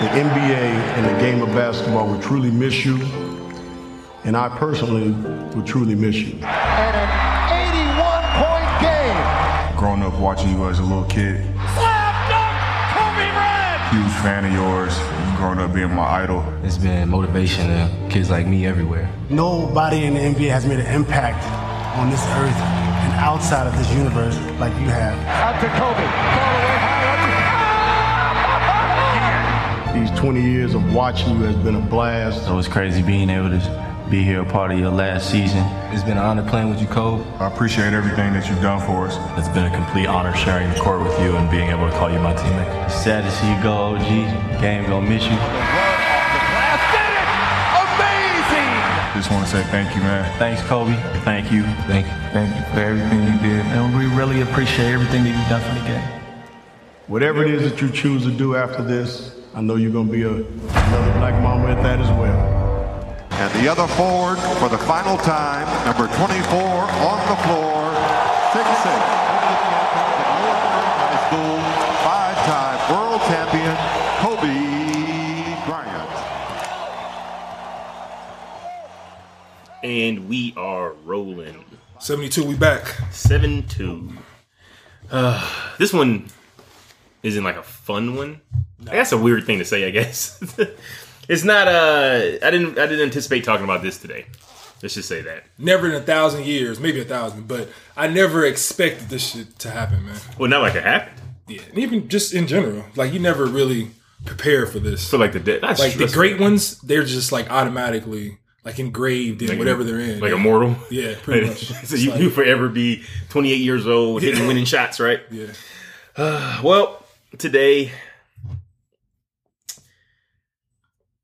the NBA and the game of basketball will truly miss you, and I personally will truly miss you. And an 81 point game. Growing up watching you as a little kid, Slam dunk, Kobe Bryant. huge fan of yours. Growing up being my idol. It's been motivation to kids like me everywhere. Nobody in the NBA has made an impact on this earth and outside of this universe like you have. Out to Kobe. These 20 years of watching you has been a blast. So it's crazy being able to be here a part of your last season. It's been an honor playing with you, Kobe. I appreciate everything that you've done for us. It's been a complete honor sharing the court with you and being able to call you my teammate. It's sad to see you go, OG. Game gonna miss you. Glass did. Amazing. Just want to say thank you, man. Thanks, Kobe. Thank you. Thank you. Thank you for everything you did. And we really appreciate everything that you've done for the game. Whatever it is that you choose to do after this, I know you're going to be a, another Black Mamba at that as well. And the other forward for the final time, number 24 on the floor, six six, High School, five-time world champion, Kobe Bryant. And we are rolling. 72, we back. 7 2. Uh, this one isn't like a fun one. That's a weird thing to say, I guess. it's not uh I didn't I didn't anticipate talking about this today. Let's just say that. Never in a thousand years, maybe a thousand, but I never expected this shit to happen, man. Well not like it happened. Yeah, and even just in general, like you never really prepare for this. So like the de- that's like the great ones, they're just like automatically like engraved in Like- whatever they're in. Like immortal. Yeah, pretty much. so you like- you forever be 28 years old hitting winning shots, right? Yeah. Well, today,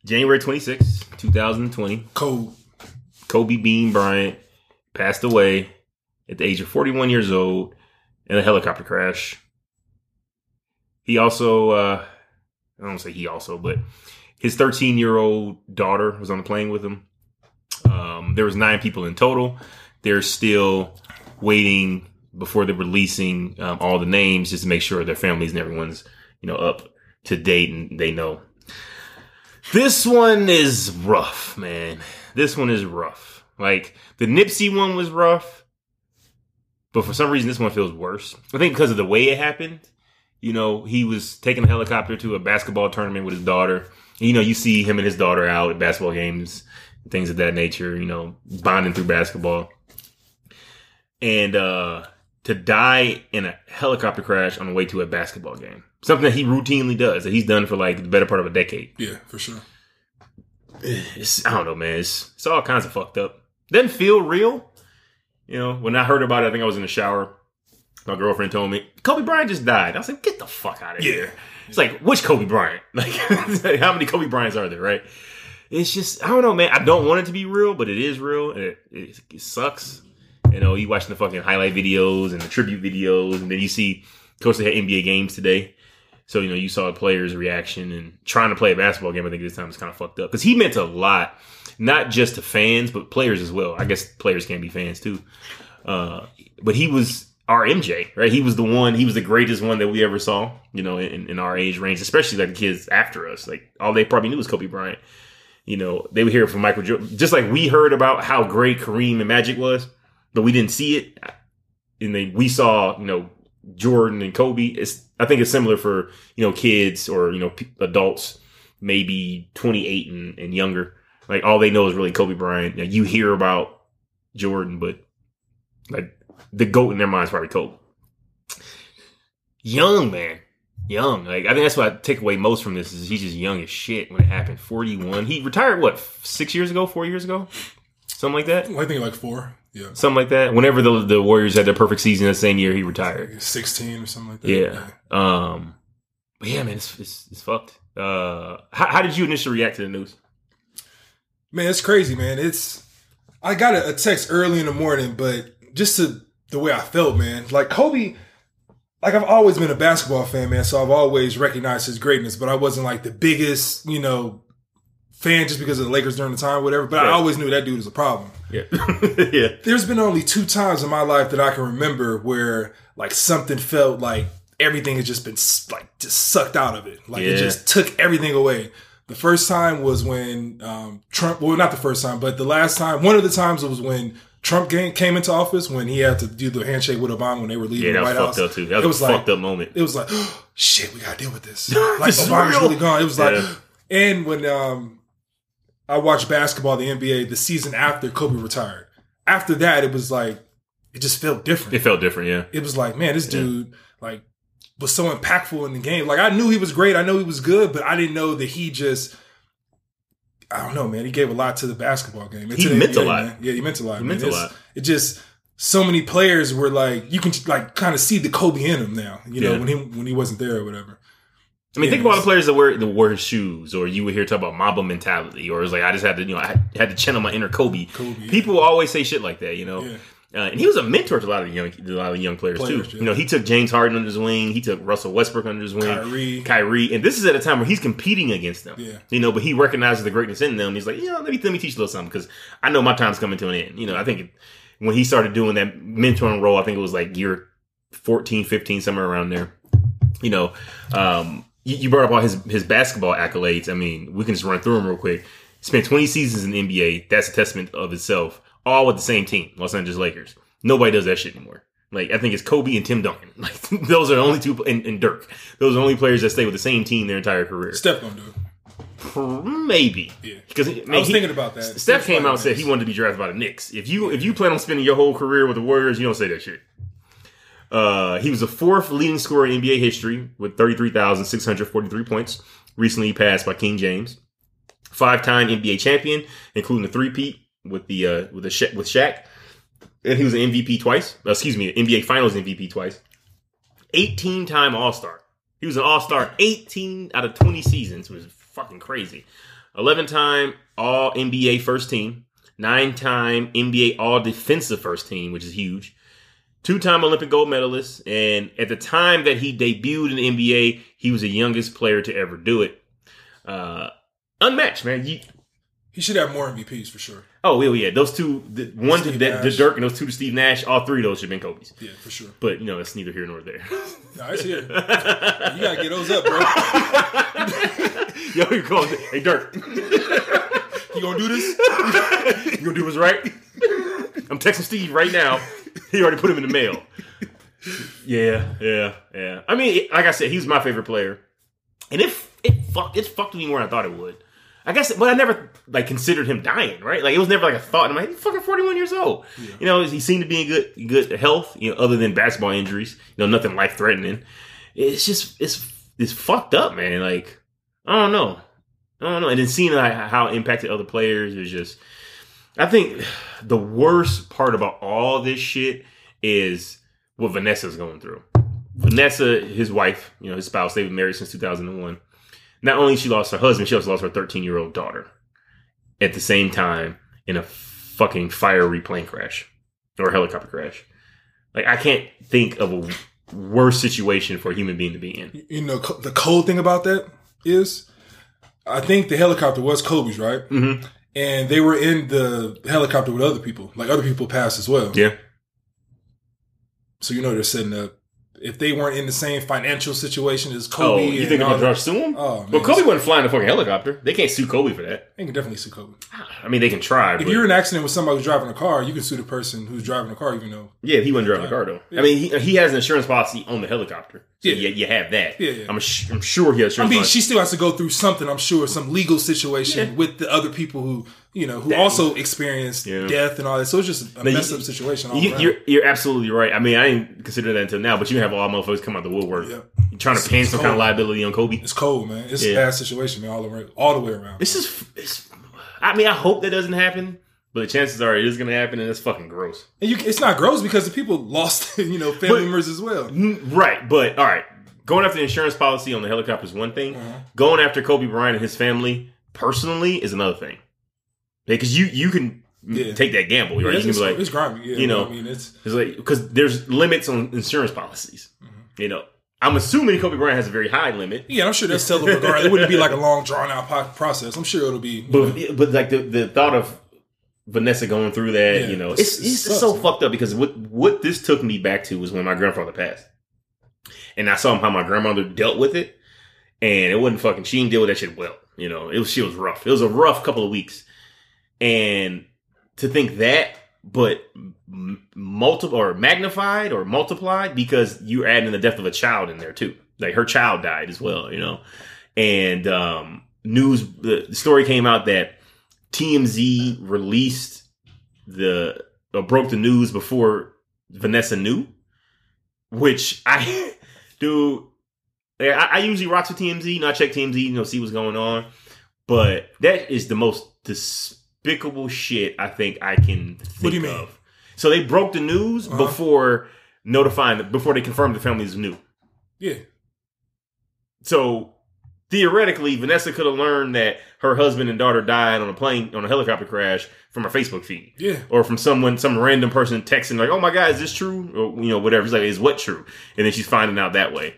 January 26, 2020, Cold. Kobe Bean Bryant passed away at the age of 41 years old in a helicopter crash. He also, uh, I don't say he also, but his 13 year old daughter was on the plane with him. Um, there was nine people in total. They're still waiting before they're releasing um, all the names just to make sure their families and everyone's you know up to date and they know. This one is rough, man. This one is rough. Like the Nipsey one was rough, but for some reason this one feels worse. I think because of the way it happened. You know, he was taking a helicopter to a basketball tournament with his daughter. You know, you see him and his daughter out at basketball games, things of that nature. You know, bonding through basketball, and uh to die in a helicopter crash on the way to a basketball game. Something that he routinely does, that he's done for like the better part of a decade. Yeah, for sure. It's, I don't know, man. It's, it's all kinds of fucked up. Doesn't feel real. You know, when I heard about it, I think I was in the shower. My girlfriend told me, Kobe Bryant just died. I was like, get the fuck out of here. Yeah. It's like, which Kobe Bryant? Like, how many Kobe Bryants are there, right? It's just, I don't know, man. I don't want it to be real, but it is real. And it, it, it sucks. You know, you watching the fucking highlight videos and the tribute videos, and then you see, of course, they had NBA games today. So, you know, you saw the players' reaction and trying to play a basketball game. I think this time is kind of fucked up because he meant a lot, not just to fans, but players as well. I guess players can be fans too. Uh, but he was our MJ, right? He was the one, he was the greatest one that we ever saw, you know, in, in our age range, especially like the kids after us. Like all they probably knew was Kobe Bryant. You know, they would hear from Michael Jordan, just like we heard about how great Kareem and Magic was, but we didn't see it. And they, we saw, you know, Jordan and Kobe. It's, I think it's similar for, you know, kids or, you know, p- adults, maybe 28 and, and younger. Like all they know is really Kobe Bryant. You, know, you hear about Jordan, but like the goat in their mind is probably Kobe. Young man, young. Like I think that's what I take away most from this is he's just young as shit when it happened. Forty one. He retired what six years ago, four years ago, something like that. I think like four. Yeah. Something like that. Whenever the the Warriors had their perfect season the same year, he retired. 16 or something like that. Yeah. Um. But yeah, man, it's it's, it's fucked. Uh, how, how did you initially react to the news? Man, it's crazy, man. It's I got a, a text early in the morning, but just to the way I felt, man. Like Kobe, like I've always been a basketball fan, man. So I've always recognized his greatness, but I wasn't like the biggest, you know, fan just because of the Lakers during the time, whatever. But I always knew that dude was a problem. Yeah, yeah. There's been only two times in my life that I can remember where like something felt like everything has just been like just sucked out of it. Like it just took everything away. The first time was when um, Trump. Well, not the first time, but the last time. One of the times was when Trump came, into office when he had to do the handshake with Obama when they were leaving Yeah, the was White fucked House. up too. That was, a fucked up moment. It was like, oh, shit, we gotta deal with this. Like This is Obama's real. really gone. It was like, and when um, I watched basketball, the NBA, the season after Kobe retired. After that, it was like it just felt different. It felt different, yeah. It was like, man, this dude like was so impactful in the game. Like I knew he was great. I know he was good, but I didn't know that he just. I don't know, man. He gave a lot to the basketball game. He meant a lot. man. Yeah, he meant a lot. He man. meant a It's- lot. It just so many players were like you can like kind of see the Kobe in him now. You know Yeah. when he when he wasn't there or whatever. I mean, Yeah, think about the players that wear the wore his shoes, or you would hear talk about Mamba mentality, or it's like I just had to, you know, I had to channel my inner Kobe. Kobe, yeah. People always say shit like that, you know. Yeah. Uh, and he was a mentor to a lot of young, a lot of young players, Players, too. yeah. You know, he took James Harden under his wing. He took Russell Westbrook under his wing. Kyrie. Kyrie, and this is at a time where he's competing against them. Yeah. You know, but he recognizes the greatness in them. He's like, you know, let me let me teach a little something because I know my time's coming to an end. You know, I think when he started doing that mentoring role, I think it was like year 14, 15, somewhere around there. You know, um, you, you brought up all his his basketball accolades. I mean, we can just run through them real quick. Spent 20 seasons in the NBA. That's a testament of itself. All with the same team, Los Angeles Lakers. Nobody does that shit anymore. Like I think it's Kobe and Tim Duncan. Like those are the only two, and, and Dirk. Those are the only players that stay with the same team their entire career. Steph gonna do it. Maybe. Yeah. Because I was thinking about that. Steph Steph's came out and said he wanted to be drafted by the Knicks. If you if you plan on spending your whole career with the Warriors, you don't say that shit. Uh, he was the fourth leading scorer in NBA history with 33,643 points. Recently passed by King James. Five-time NBA champion, including a three-peat with the uh, with the with Shaq. And he was an MVP twice. Uh, excuse me, NBA Finals MVP twice. 18-time All-Star. He was an All-Star 18 out of 20 seasons, which was fucking crazy. 11-time All NBA First Team. Nine-time NBA All Defensive First Team, which is huge two-time Olympic gold medalist, and at the time that he debuted in the NBA, he was the youngest player to ever do it. Uh, unmatched, man. You, He should have more MVPs for sure. oh, yeah, yeah. Those two, the, one to Steve the, the Dirk and those two to Steve Nash. All three of those should have been Kobe's. Yeah, for sure. But you know, it's neither here nor there. No, it's here. you gotta get those up, bro. Yo, you call hey Dirk, You gonna do this? you gonna do what's right? I'm texting Steve right now. He already put him in the mail. Yeah, yeah, yeah. I mean, like I said, he's my favorite player, and it it fucked it fucked me more than I thought it would. I guess, but I never like considered him dying, right? Like it was never like a thought. I'm like, he's fucking 41 years old. You know, he seemed to be in good good health. You know, other than basketball injuries, you know, nothing life threatening. It's just it's it's fucked up, man. Like I don't know, I don't know. And then seeing like how it impacted other players is just. I think the worst part about all this shit is what Vanessa's going through. Vanessa, his wife, you know, his spouse, they've been married since 2001. Not only she lost her husband, she also lost her 13 year old daughter at the same time in a fucking fiery plane crash or helicopter crash. Like, I can't think of a worse situation for a human being to be in. You know, the cold thing about that is, I think the helicopter was Kobe's, right? Mm-hmm. And they were in the helicopter with other people. Like other people passed as well. Yeah. So you know they're setting up. If they weren't in the same financial situation as Oh, Kobe, you and think they're going to that- sue him? Oh, man. Well, Kobe wasn't flying a fucking helicopter. They can't sue Kobe for that. They can definitely sue Kobe. I mean, they can try. If but- you're in an accident with somebody who's driving a car, you can sue the person who's driving the car, even though. Yeah, he wasn't driving the car though. Yeah. I mean, he, he has an insurance policy on the helicopter. Yeah. yeah, you have that. Yeah, yeah. I'm, sh- I'm sure he has I mean, she still has to go through something. I'm sure some legal situation Yeah. with the other people who, you know, who That- also experienced Yeah. death and all that. So it's just a No, you- messed up situation. All You, around. you're you're absolutely right. I mean, I didn't consider that until now, but you have all motherfuckers come out the woodwork. Yeah. You're trying to It's- pin it's some kind of liability on Kobe. it's cold, man. It's a bad situation, man, all the way, all the way around. This is, it's, I mean, I hope that doesn't happen, but the chances are it is going to happen, and it's fucking gross. And you, it's not gross because the people lost, you know, family But- members as well. Right, but all right. Going after the insurance policy on the helicopter is one thing. Uh-huh. Going after Kobe Bryant and his family personally is another thing. Because you you can Yeah. take that gamble, right? Yeah, you can be like, it's grimy. Yeah, you know, I mean, it's It's like because there's limits on insurance policies. Mm-hmm. You know, I'm assuming Kobe Bryant has a very high limit, yeah. I'm sure that's still regard. It wouldn't be like a long drawn out process. I'm sure it'll be. you know, but but like the, the thought of Vanessa going through that, Yeah, you know, it's- it's it's, so fucked up because what what this took me back to was when my grandfather passed. and I saw how my grandmother dealt with it, and it wasn't fucking. She didn't deal with that shit well. You know, it was she was rough. It was a rough couple of weeks, and to think that, but m- multiple or magnified or multiplied because you're adding the death of a child in there too. Like her child died as well. You know, and um, news. The, the story came out that TMZ released the or broke the news before Vanessa knew, which I do. I, I usually rock with TMZ. You know, I check TMZ, you know, see what's going on. But that is the most despicable shit I think I can think What do you mean? So they broke the news Uh-huh. before notifying, before they confirmed the families knew. Yeah. So theoretically, Vanessa could have learned that her husband and daughter died on a plane on a helicopter crash from her Facebook feed. Yeah. Or from someone, some random person texting like, "Oh my god, is this true?" Or you know, whatever. It's like, "Is what true?" And then she's finding out that way.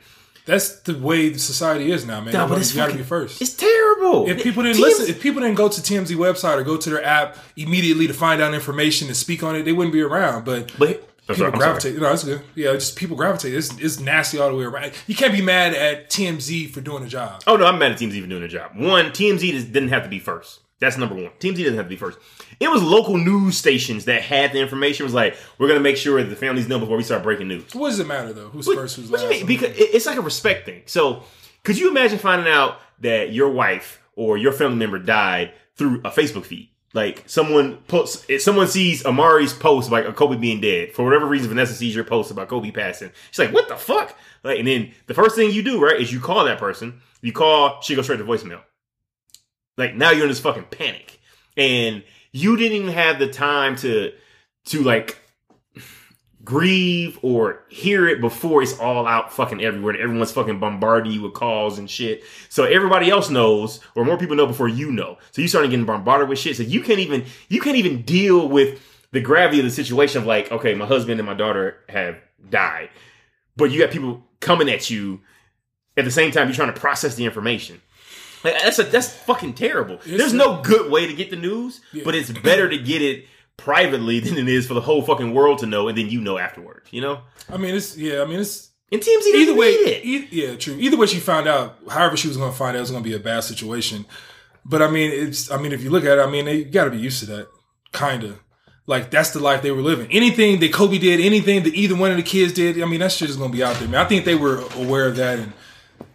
That's the way society is now, man. Nah, but you it's gotta be first. It's terrible. If people didn't TMZ listen, if people didn't go to TMZ website or go to their app immediately to find out information and speak on it, they wouldn't be around. But but People gravitate. sorry. No, it's good. Yeah, just people gravitate. It's, it's nasty all the way around. You can't be mad at TMZ for doing a job. Oh no, I'm mad at TMZ for doing a job. One, TMZ didn't have to be first. That's number one. TMZ doesn't have to be first. It was local news stations that had the information. It was like, we're gonna make sure that the families know before we start breaking news. What does it matter though? Who's What, first? Who's what last? do you mean? Because it's like a respect thing. So, could you imagine finding out that your wife or your family member died through a Facebook feed? Like someone puts, if someone sees Amari's post about Kobe being dead for whatever reason. Vanessa sees your post about Kobe passing. She's like, "What the fuck?" Like, and then the first thing you do, right, is you call that person. You call, she goes straight to voicemail. Like now you're in this fucking panic, and you didn't even have the time to to like grieve or hear it before it's all out fucking everywhere and everyone's fucking bombarding you with calls and shit. So everybody else knows or more people know before you know. So you starting getting bombarded with shit. So you can't even you can't even deal with the gravity of the situation of like, okay, my husband and my daughter have died. But you got people coming at you at the same time you're trying to process the information. Like, that's a, that's fucking terrible. There's no good way to get the news, but it's better to get it privately than it is for the whole fucking world to know, and then you know afterwards. You know, I mean, it's yeah. I mean, it's and TMZ either way. e- yeah, true. Either way, she found out. However, she was going to find out, it was going to be a bad situation. But I mean, it's. I mean, if you look at it, I mean, they got to be used to that, kind of. Like that's the life they were living. Anything that Kobe did, anything that either one of the kids did, I mean, that shit is going to be out there, man. I think they were aware of that and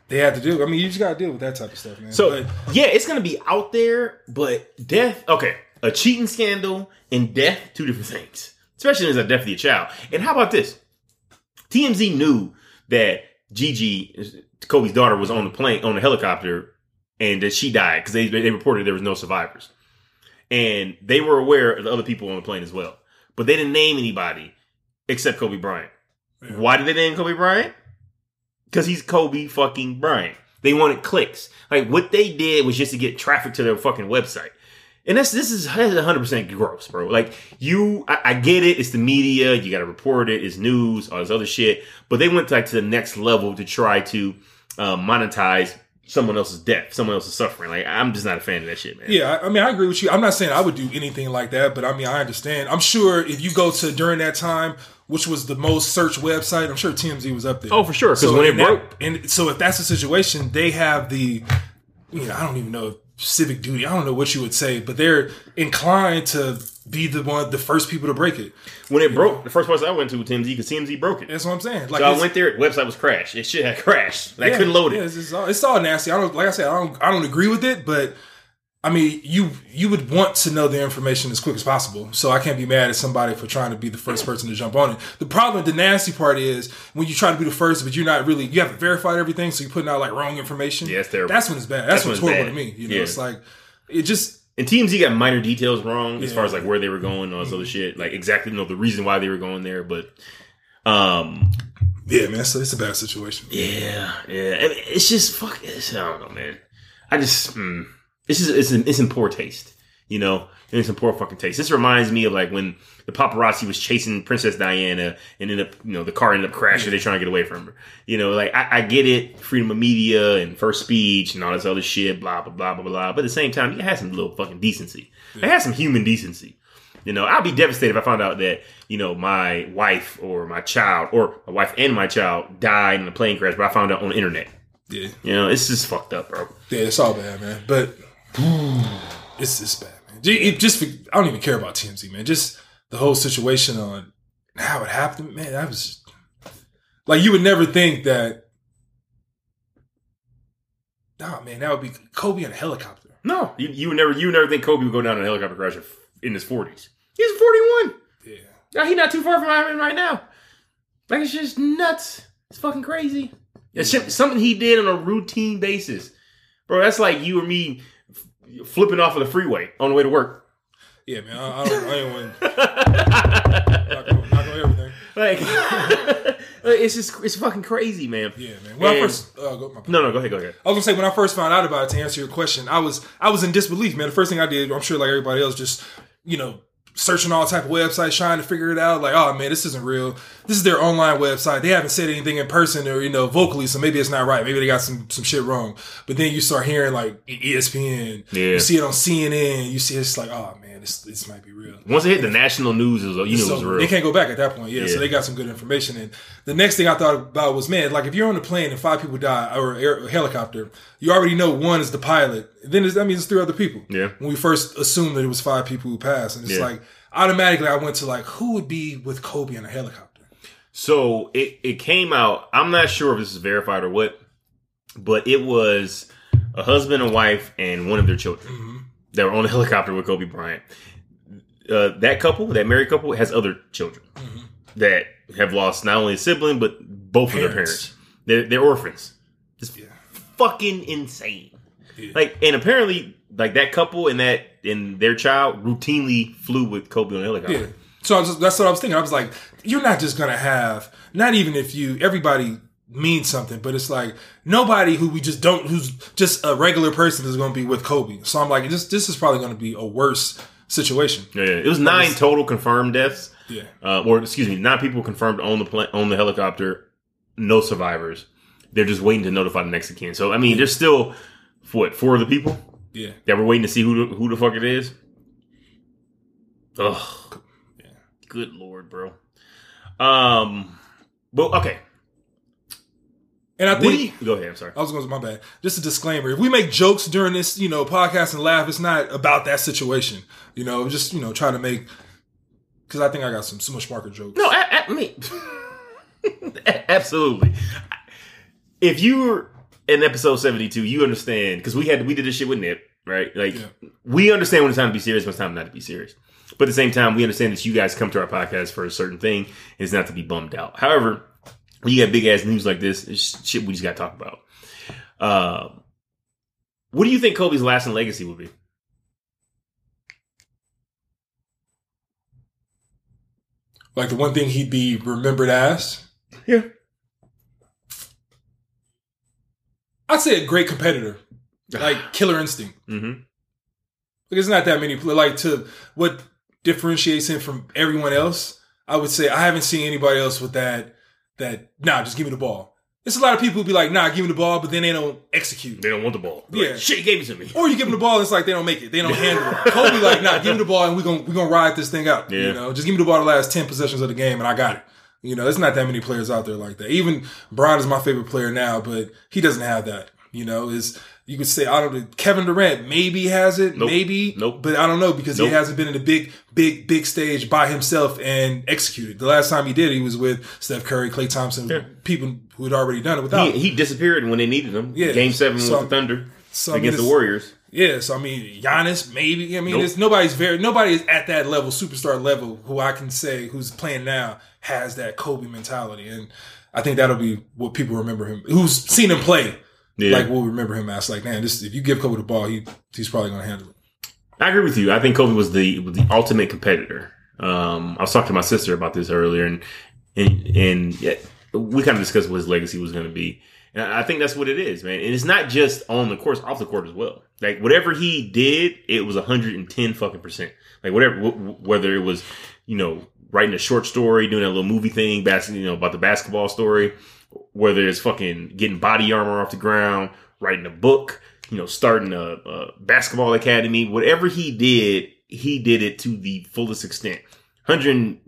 they had to do. I mean, you just got to deal with that type of stuff, man. So But- yeah, it's gonna be out there, but death. Okay, a cheating scandal and death, two different things. Especially as a death of your child. And how about this? TMZ knew that Gigi, Kobe's daughter, was on the plane on the helicopter, and that she died because they they reported there was no survivors, and they were aware of the other people on the plane as well, but they didn't name anybody except Kobe Bryant. Why did they name Kobe Bryant? Because he's Kobe fucking Bryant. They wanted clicks. Like what they did was just to get traffic to their fucking website. And that's this is 100 percent gross, bro. Like you, I, I get it. It's the media. You got to report it. It's news. All this other shit. But they went like to the next level to try to uh, monetize someone else's death, someone else's suffering. Like I'm just not a fan of that shit, man. Yeah, I mean, I agree with you. I'm not saying I would do anything like that, but I mean, I understand. I'm sure if you go to during that time, which was the most searched website, I'm sure TMZ was up there. Oh, for sure, 'cause when in it that- broke- and so if that's the situation, they have the, you know, I don't even know civic duty. I don't know what you would say, but they're inclined to be the one, the first people to break it. When it broke, the first place I went to was TMZ because TMZ broke it. That's what I'm saying. Like so I went there. The website was crashed. It shit had crashed. I Yeah, couldn't load it. yeah, it's, it's all, it's all nasty. I don't like I said. I don't. I don't agree with it, but I mean, you you would want to know the information as quick as possible. So I can't be mad at somebody for trying to be the first person to jump on it. The problem, the nasty part is when you try to be the first, but you're not really. You haven't verified everything, so you're putting out like wrong information. Yeah, it's terrible. That's when it's bad. That's, That's when it's horrible bad. to me. You know, Yeah. it's like it just. And TMZ got minor details wrong as far as like where they were going and all this other shit. Like exactly you know the reason why they were going there, but um Yeah, man, it's, it's a bad situation. yeah, yeah. I mean, it's just fuck. It's, I don't know, man. I just mm, it's just it's in, it's in poor taste, you know. And it's in poor fucking taste. This reminds me of like when the paparazzi was chasing Princess Diana and ended up, you know, the car ended up crashing. They're trying to get away from her. You know, like I, I get it, freedom of media and first speech and all this other shit, blah blah blah blah blah. But at the same time, you had some little fucking decency. It had some human decency. You know, I'd be devastated if I found out that you know my wife or my child or my wife and my child died in a plane crash, but I found out on the internet. Yeah, You know, it's just fucked up, bro. yeah, it's all bad, man. But it's it's bad, man. It just I don't even care about TMZ, man. Just the whole situation on how it happened, man. That was like you would never think that. Nah, man, that would be Kobe in a helicopter. No, you, you would never you would never think Kobe would go down in a helicopter crash in his forties. He's forty one. Yeah, Yeah, he's not too far from Iron right now. Like it's just nuts. It's fucking crazy. It's something he did on a routine basis, bro. That's like you or me flipping off of the freeway on the way to work. yeah, man. I, I don't. I ain't want not gonna, not gonna everything. Like it's just it's fucking crazy, man. Yeah, man. When I first uh, go, my, no, no, go ahead, go ahead. I was gonna say when I first found out about it. To answer your question, I was I was in disbelief, man. The first thing I did, I'm sure like everybody else, just you know searching all type of websites trying to figure it out. Like, oh man, this isn't real. This is their online website. They haven't said anything in person or you know vocally, so maybe it's not right. Maybe they got some some shit wrong. But then you start hearing like ESPN. Yeah. You see it on CNN. You see it's like, oh man, this this might be real. Once it hit the national news, it was, you knew it was real. they can't go back at that point. Yeah, Yeah. so they got some good information. And the next thing I thought about was, man, like if you're on a plane and five people die or air, helicopter, you already know one is the pilot. Then that means it's three other people. Yeah. When we first assumed that it was five people who passed, and it's Yeah. like automatically I went to like, who would be with Kobe in a helicopter? So it, it came out. I'm not sure if this is verified or what, but it was a husband and wife and one of their children that were on a helicopter with Kobe Bryant. Uh, that couple, that married couple, has other children that have lost not only a sibling but both of their Parents. parents. They're, they're orphans. It's fucking insane. Like, and apparently, like that couple and that and their child routinely flew with Kobe on a helicopter. Yeah. So I was just, that's what I was thinking. I was like, you're not just gonna have, not even if you, everybody means something, but it's like nobody who we just don't, who's just a regular person is gonna be with Kobe. So I'm like, this this is probably gonna be a worse situation. Yeah, it was nine total confirmed deaths. Yeah. uh, or excuse me, nine people confirmed on the pla- on the helicopter, no survivors. They're just waiting to notify the next kin. So I mean, there's still what four of the people Yeah. that we're waiting to see who the, who the fuck it is. Ugh, good lord, bro. Um, but okay, And I think you, go ahead. I'm sorry. I was going to my bad. Just a disclaimer: if we make jokes during this, you know, podcast and laugh, it's not about that situation. You know, just you know, trying to make because I think I got some so much smarter jokes. No, at, mean, absolutely. If you were in episode seventy two, you understand because we had we did this shit with Nip, right? Like Yeah. we understand when it's time to be serious, when it's time not to be serious. But at the same time, we understand that you guys come to our podcast for a certain thing, and it's not to be bummed out. However, when you got big ass news like this, it's shit we just got to talk about. Uh, what do you think Kobe's lasting legacy will be? Like the one thing he'd be remembered as. Yeah. I'd say a great competitor, like killer instinct. Mm-hmm. Like it's not that many. Like to what differentiates him from everyone else. I would say I haven't seen anybody else with that. That nah, just give me the ball. It's a lot of people who be like, nah, give me the ball, but then they don't execute. They don't want the ball. They're Yeah. like, shit, gave it to me. Or you give them the ball, it's like they don't make it. They don't handle it. Kobe like, nah, give me the ball and we're gonna we're gonna ride this thing out. Yeah. You know, just give me the ball the last ten possessions of the game and I got it. You know, there's not that many players out there like that. Even Bron is my favorite player now, but he doesn't have that. You know, is you could say I don't know Kevin Durant maybe has it, Nope. maybe, Nope. but I don't know because Nope. he hasn't been in a big, big, big stage by himself and executed. The last time he did, he was with Steph Curry, Klay Thompson, Yeah. people who had already done it without. He, he disappeared when they needed him. Yeah. Game seven So- with the Thunder so, I mean, against the Warriors. Yeah, so I mean, Giannis, maybe. I mean, Nope. it's nobody's very nobody is at that level, superstar level, who I can say who's playing now has that Kobe mentality, and I think that'll be what people remember him. Who's seen him play, Yeah. like will remember him as. Like, man, this if you give Kobe the ball, he he's probably going to handle it. I agree with you. I think Kobe was the was the ultimate competitor. Um, I was talking to my sister about this earlier, and and and yeah, we kind of discussed what his legacy was going to be. And I think that's what it is, man. And it's not just on the course, off the court as well. Like whatever he did, it was 110 fucking percent. Like whatever, wh- whether it was, you know, writing a short story, doing a little movie thing, you know, about the basketball story, whether it's fucking getting body armor off the ground, writing a book, you know, starting a, a basketball academy, whatever he did, he did it to the fullest extent. 100,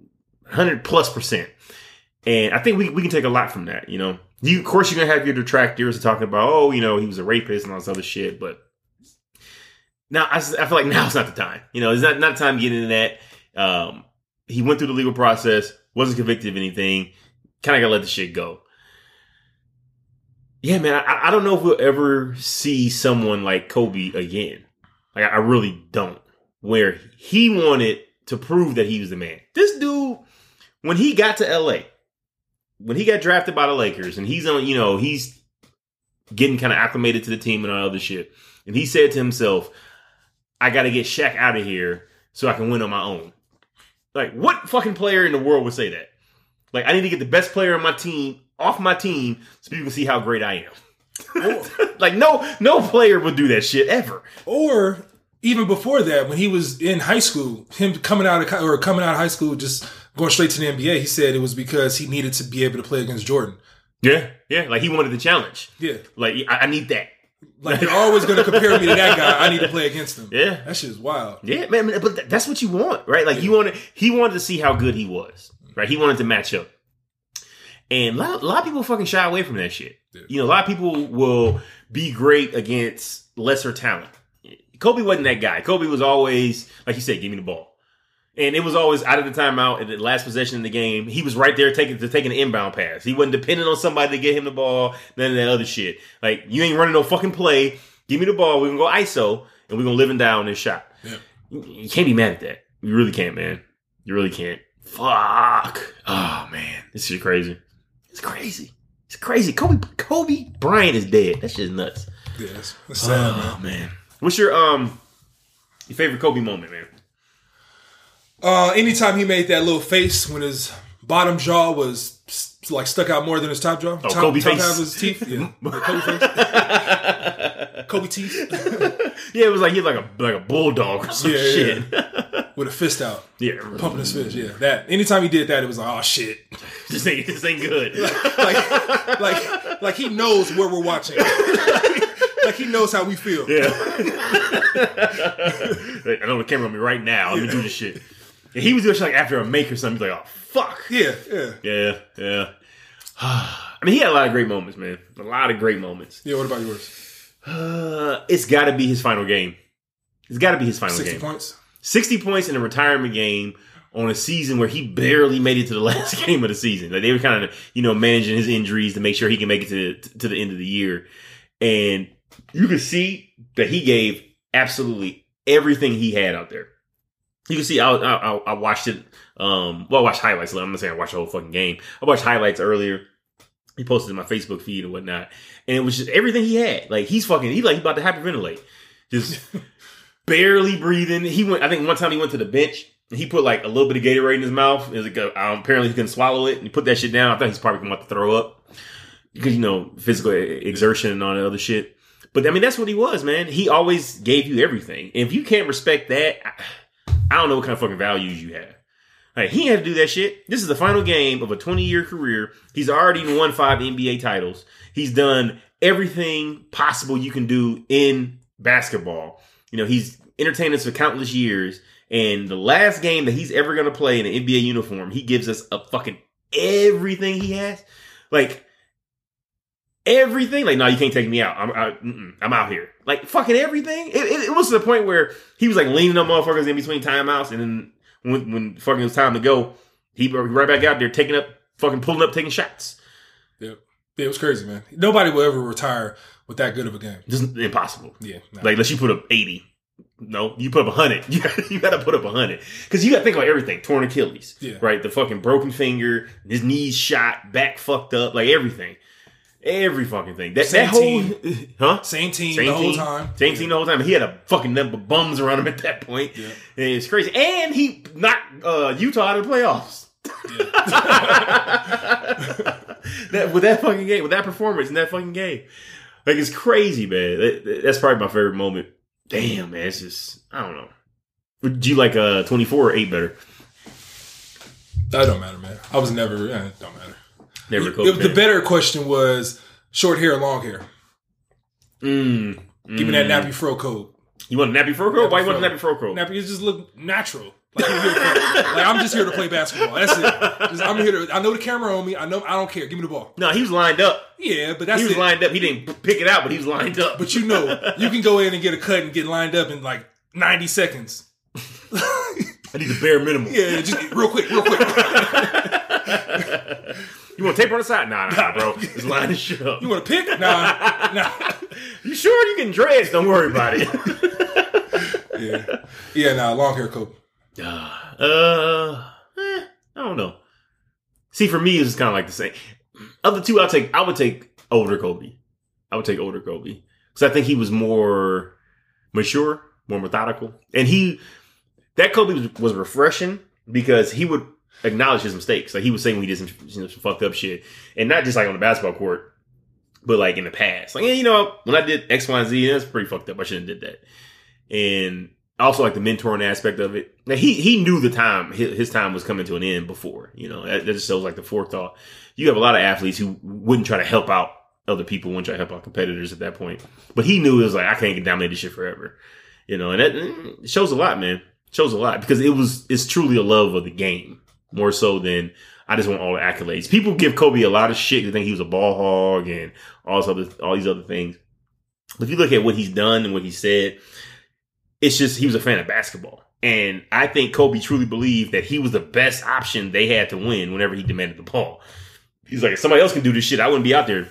100 plus percent. And I think we, we can take a lot from that, you know. You of course you're gonna have your detractors talking about, oh, you know, he was a rapist and all this other shit, but now I feel like now's not the time. You know, it's not not time to get into that. Um, he went through the legal process, wasn't convicted of anything. Kind of gotta let the shit go. Yeah, man, I, I don't know if we'll ever see someone like Kobe again. Like, I really don't. Where he wanted to prove that he was the man. This dude, when he got to LA, when he got drafted by the Lakers, and he's on, you know, he's getting kind of acclimated to the team and all other shit. And he said to himself, I got to get Shaq out of here so I can win on my own. Like, what fucking player in the world would say that? Like, I need to get the best player on my team off my team so people can see how great I am. like, no, no player would do that shit ever. Or even before that, when he was in high school, him coming out of or coming out of high school, just going straight to the NBA, he said it was because he needed to be able to play against Jordan. Yeah, yeah. Like he wanted the challenge. Yeah, Like I, I need that. Like they're always going to compare me to that guy. I need to play against him. Yeah. that shit is wild. Yeah, man. But th- that's what you want, right? Like you wanted, he wanted to see how good he was, right? He wanted to match up. And a lot, a lot of people fucking shy away from that shit. You know, a lot of people will be great against lesser talent. Kobe wasn't that guy. Kobe was always, like you said, give me the ball. And it was always out of the timeout at the last possession in the game. He was right there taking to taking an inbound pass. He wasn't dependent on somebody to get him the ball, none of that other shit. Like you ain't running no fucking play. Give me the ball. We're gonna go ISO and we're gonna live and die on this shot. You you can't be mad at that. You really can't, man. You really can't. Fuck. Oh man, this shit crazy. It's crazy. It's crazy. Kobe Kobe Bryant is dead. That shit's nuts. Yeah, that's, that's sad, man. Oh man. What's your um your favorite Kobe moment, man? Uh, anytime he made that little face when his bottom jaw was like stuck out more than his top jaw, Oh, top, Kobe top face. half of his teeth, yeah, Kobe face, Kobe teeth, Yeah, it was like he had like a like a bulldog or some Yeah, yeah, shit. with a fist out, Yeah, pumping his fist. Yeah, that. Anytime he did that, it was like, oh shit, this ain't this ain't good. like, like, like he knows where we're watching. like he knows how we feel. Yeah. Like, I know the camera on me right now. Let me do this shit. And he was just like after a make or something. He's like, oh fuck. Yeah, yeah, Yeah, yeah. I mean, he had a lot of great moments, man. A lot of great moments. yeah. What about yours? Uh, it's got to be his final game. It's got to be his final Sixty game. points. 60 points in a retirement game on a season where he barely made it to the last game of the season. Like they were kind of, you know, managing his injuries to make sure he can make it to to the end of the year. And you can see that he gave absolutely everything he had out there. You can see I I, I, watched it um well I watched highlights. I'm not saying I watched the whole fucking game. I watched highlights earlier. He posted in my Facebook feed and whatnot. And it was just everything he had. Like he's fucking he like he about to hyperventilate. Just barely breathing. He went. I think one time he went to the bench and he put like a little bit of Gatorade in his mouth. It like, uh, um, apparently he couldn't swallow it and he put that shit down. I thought he's probably going to throw up because you know physical exertion and all that other shit. But I mean that's what he was, man. He always gave you everything. And if you can't respect that, I, I don't know what kind of fucking values you have. Like he had to do that shit. This is the final game of a 20 year career. He's already won five NBA titles. He's done everything possible you can do in basketball. You know, he's entertained us for countless years. And the last game that he's ever going to play in an NBA uniform, he gives us a fucking everything he has. Like, everything. Like, no, you can't take me out. I'm out. I'm out here. Like, fucking everything. It, it, it was to the point where he was like leaning on motherfuckers in between timeouts. And then when, when fucking it was time to go, he right back out there taking up, fucking pulling up, taking shots. Yeah, yeah. It was crazy, man. Nobody will ever retire with that good of a game. Just impossible. Yeah, nah. Like, unless you put up 80. No, you put up a 100. You got, you got to put up a 100. Because you got to think about everything. Torn Achilles. Yeah. Right? The fucking broken finger, his knees shot, back fucked up, like everything. Every fucking thing. That, Same that whole. team. Huh? Same team Same the whole team. time. Same team the whole time. He had a fucking number of bums around him at that point. Yeah. And it's crazy. And he knocked uh, Utah out of the playoffs. that with that fucking game, with that performance in that fucking game, like it's crazy, man. That- that- that's probably my favorite moment. Damn, man, it's just I don't know. Would you like uh twenty four or eight better? That don't matter, man. I was never. eh, it don't matter. Never Kobe the better question was short hair, or long hair. Mm, Give me that mm. nappy fro code. You want a nappy fro coat? Why you want a nappy fro coat? Nappy, it just look natural. Like, I'm like, I'm just here to play basketball. That's it. Just- I'm here to. I know the camera on me. I know. I don't care. Give me the ball. No, he was lined up. Yeah, but that's he was it. lined up. He didn't pick it out, but he was lined up. But you know, you can go in and get a cut and get lined up in like 90 seconds. I need the bare minimum. Yeah, just real quick, real quick. You want tape on the side? Nah, nah, nah bro. Just line this shit up. You want to pick? Nah, nah. You sure you can dress? Don't worry about it. Yeah, yeah. Nah, long hair coat. uh, eh, I don't know. See, for me, it's kind of like the same. Of the two, I'll take. I would take older Kobe. I would take older Kobe because I think he was more mature, more methodical, and he that Kobe was, was refreshing because he would acknowledge his mistakes. Like he was saying we did some, you know, some fucked up shit, and not just like on the basketball court, but like in the past. Like, yeah, you know, when I did X, Y, and Z, that's pretty fucked up. I shouldn't have did that. And also like the mentoring aspect of it. Now he he knew the time his, his time was coming to an end before. You know, that, that just shows like the forethought. You have a lot of athletes who wouldn't try to help out other people, wouldn't try to help out competitors at that point. But he knew it was like I can't dominate this shit forever. You know, and that shows a lot, man. shows a lot because it was it's truly a love of the game more so than I just want all the accolades. People give Kobe a lot of shit. They think he was a ball hog and all this other all these other things. But if you look at what he's done and what he said, it's just he was a fan of basketball. And I think Kobe truly believed that he was the best option they had to win whenever he demanded the ball. He's like, if somebody else can do this shit, I wouldn't be out there,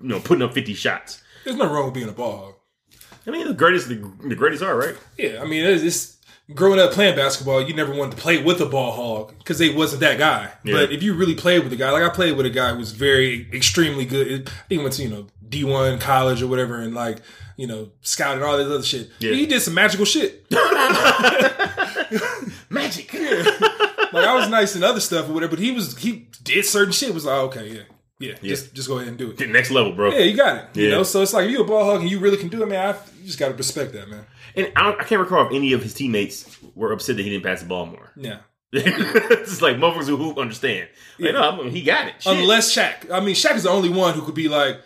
you know, putting up 50 shots. There's nothing wrong with being a ball hog. I mean, the greatest, the, the greatest are, right? Yeah, I mean, it's, it's growing up playing basketball. You never wanted to play with a ball hog because they wasn't that guy. Yeah. But if you really played with a guy, like I played with a guy who was very extremely good. I think he went to you know D one college or whatever, and like you know scouted all this other shit. Yeah. He did some magical shit. Magic. Like I was nice and other stuff or whatever, but he was he did certain shit. Was like okay, yeah, yeah, Yeah. just just go ahead and do it. The next level, bro. Yeah, you got it. You Yeah. know, so it's like if you a ball hog and you really can do it, man. I, you just got to respect that, man. And I, don't, I can't recall if any of his teammates were upset that he didn't pass the ball more. Yeah. it's like motherfuckers who hoop understand. Like, no, I mean, he got it. Shit. Unless Shaq. I mean, Shaq is the only one who could be like,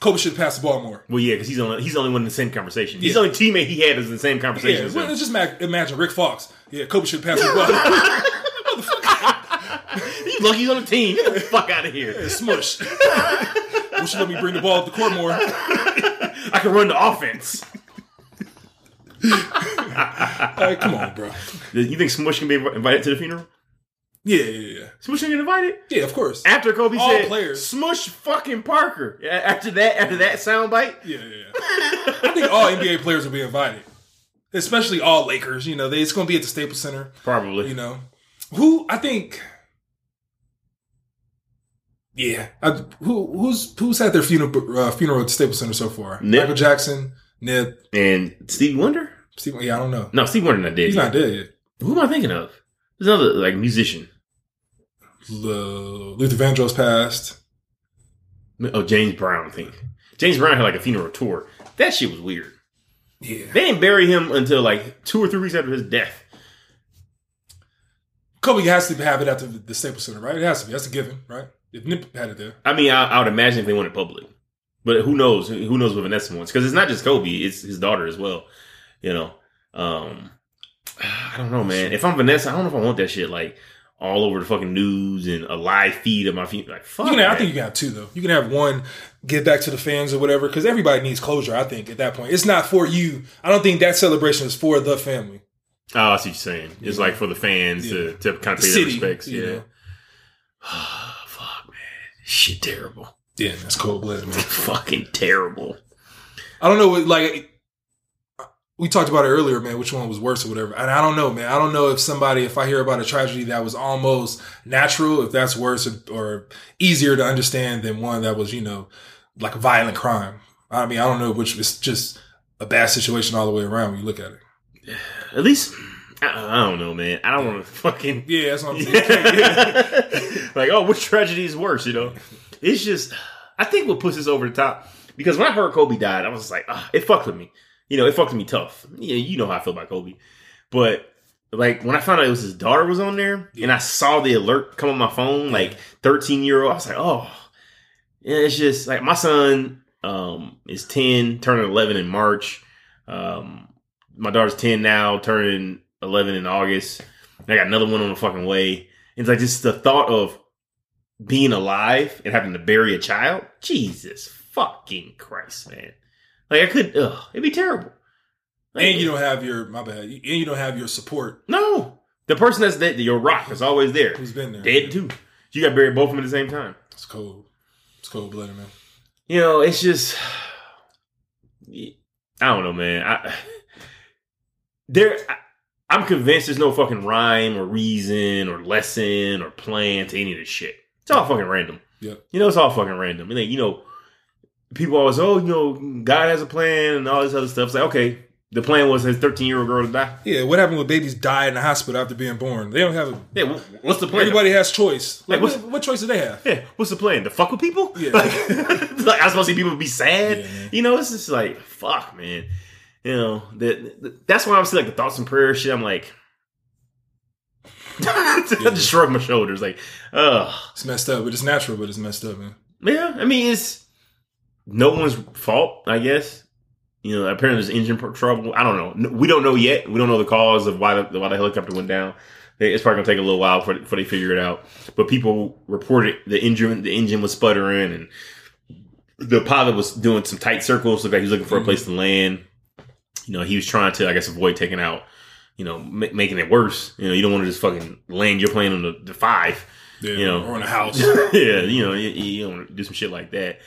Kobe should passed the ball more. well, yeah, because he's only he's the only one in the same conversation. He's the only teammate he had is in the same conversation. Yeah, as well, just imagine Rick Fox. Yeah, Kobe should passed the ball. He's lucky he's on the team. Get the fuck out of here. Smush. you should let me bring the ball up the court more. I can run the offense. Like, come on, bro. You think Smush can be invited to the funeral? Yeah, yeah, yeah. Smush can get invited Yeah, of course. after Kobe All said players. Smush fucking Parker. After that, after that soundbite, Yeah, yeah, yeah. I think all NBA players will be invited, especially all Lakers. You know, they, it's going to be at the Staples Center. probably. You know, who I think. Yeah, I, who who's who's had their funeral uh, funeral at the Staples Center so far? Nip. Michael Jackson, Nip, And Steve Wonder? Steve. Yeah, I don't know. No, Steve Wonder not dead. He's yet. not dead yet. Who am I thinking of? There's another like musician. L- Luther Vandross passed. Oh, James Brown, I think. James Brown had like a funeral tour. That shit was weird. Yeah, They didn't bury him until like two or three weeks after his death. Kobe has to have it at the, Staples Center, right? It has to be. That's a given, right? If Nip had it there, I mean, I, I would imagine if they went public, but who knows? Who knows what Vanessa wants? Because it's not just Kobe; it's his daughter as well. You know, um, I don't know, man. If I'm Vanessa, I don't know if I want that shit like all over the fucking news and a live feed of my feet. Like, fuck. you can. Have, I think you can have two though. You can have one, give back to the fans or whatever, because everybody needs closure. I think at that point, it's not for you. I don't think that celebration is for the family. Oh, I see what you're saying. It's like for the fans to, to kind of The pay their respects. you Yeah. know. Fuck, man. Shit, terrible. Yeah, that's cold blooded, man. Fucking terrible. I don't know what like we talked about it earlier, man, which one was worse or whatever. And I don't know, man. I don't know if somebody if I hear about a tragedy that was almost natural, if that's worse or, or easier to understand than one that was, you know, like a violent crime. I mean, I don't know which is just a bad situation all the way around when you look at it. At least, I, I don't know, man. I don't want to fucking. Yeah, that's what I'm saying. like, oh, which tragedy is worse? You know, it's just. I think what puts us over the top because when I heard Kobe died, I was just like, ah, it fucked with me. You know, it fucked with me tough. Yeah, you know how I feel about Kobe, but like when I found out it was his daughter was on there, and I saw the alert come on my phone, like thirteen year old, I was like, oh, yeah, it's just like my son um is ten, turning eleven in March. Um, my daughter's ten now, turning eleven in August. And I got another one on the fucking way. It's like just the thought of being alive and having to bury a child. Jesus fucking Christ, man! Like I could, ugh, it'd be terrible. Like, And you don't have your my bad. And you don't have your support. no, the person that's dead, your rock is always there. Who's been there? Dead too. You got buried both of them at the same time. It's cold. It's cold blooded, man. You know, it's just I don't know, man. I there I, I'm convinced there's no fucking rhyme or reason or lesson or plan to any of this shit. It's all fucking random. Yeah. You know, it's all fucking random. And then, you know, people always, oh, you know, God has a plan and all this other stuff. It's like, okay, the plan was his 13 year old girl to die. Yeah, what happened when babies die in the hospital after being born? They don't have a. Yeah, wh- what's the plan? Everybody has choice. Like, Like, what, what choice do they have? Yeah, what's the plan? To fuck with people? Yeah. Like, like I'm supposed to see people be sad. Yeah, you know, it's just like fuck, man. You know, that that- that's why I'm saying like the thoughts and prayers shit. I'm like, I just shrugged my shoulders, like, ugh. It's messed up, but it's natural, but it's messed up, man. Yeah, I mean, it's no one's fault, I guess. You know, apparently there's engine trouble. I don't know. We don't know yet. We don't know the cause of why the why the helicopter went down. It's probably gonna take a little while before, before they figure it out. But people reported the engine the engine was sputtering and the pilot was doing some tight circles. Looked like he was looking for a mm-hmm. place to land. You know, he was trying to, I guess, avoid taking out. You know, ma- making it worse. You know, you don't want to just fucking land your plane on the, the five. Yeah, You know. or in a house. yeah, you know, you, you don't want to do some shit like that.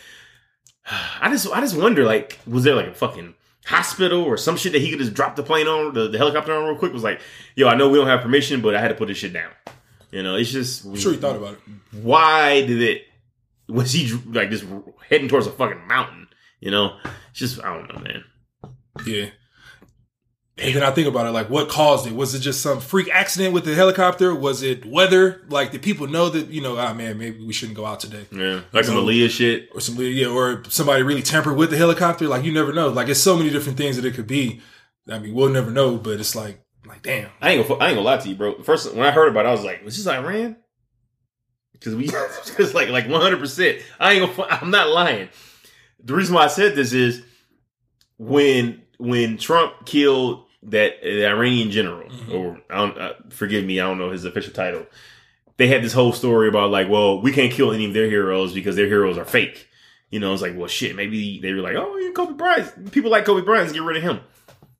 I just, I just wonder, like, was there like a fucking hospital or some shit that he could just drop the plane on, the, the helicopter on real quick? Was like, yo, I know we don't have permission, but I had to put this shit down. You know, it's just. I'm sure he thought about it. Why did it? Was he like just heading towards a fucking mountain? You know, it's just I don't know, man. Yeah. And then I think about it, like, what caused it? Was it just some freak accident with the helicopter? Was it weather? Like, did people know that, you know, ah, man, maybe we shouldn't go out today? Yeah, like some No. Aaliyah shit. Or some, yeah, or somebody really tampered with the helicopter? Like, you never know. Like, it's so many different things that it could be. I mean, we'll never know, but it's like, like, damn. I ain't gonna, I ain't gonna lie to you, bro. First, when I heard about it, I was like, "Was this Iran?" Because we, because like, like one hundred percent. I ain't gonna, I'm not lying. The reason why I said this is when when Trump killed that the Iranian general, or I don't, uh, forgive me, I don't know his official title. They had this whole story about like, well, we can't kill any of their heroes because their heroes are fake. You know, it's like, well, shit. Maybe they were like, oh, yeah, Kobe Bryant. People like Kobe Bryant. Get rid of him.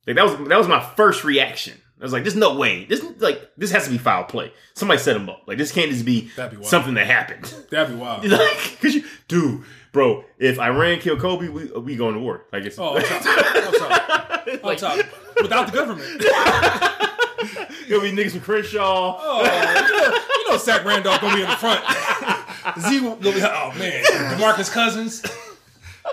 Like that was that was my first reaction. I was like, "There's no way. This like this has to be foul play. Somebody set him up. Like this can't just be, be wild. something that happened. That'd be wild. like, cause you, dude, bro, if Iran kill Kobe, we we going to war. Like it's Oh, I'm sorry. I'm sorry. Like, sorry. Without the government. it'll be niggas with Crenshaw. Oh, you know, you know Zach Randolph gonna be in the front. Z gonna be, oh man, Demarcus Cousins.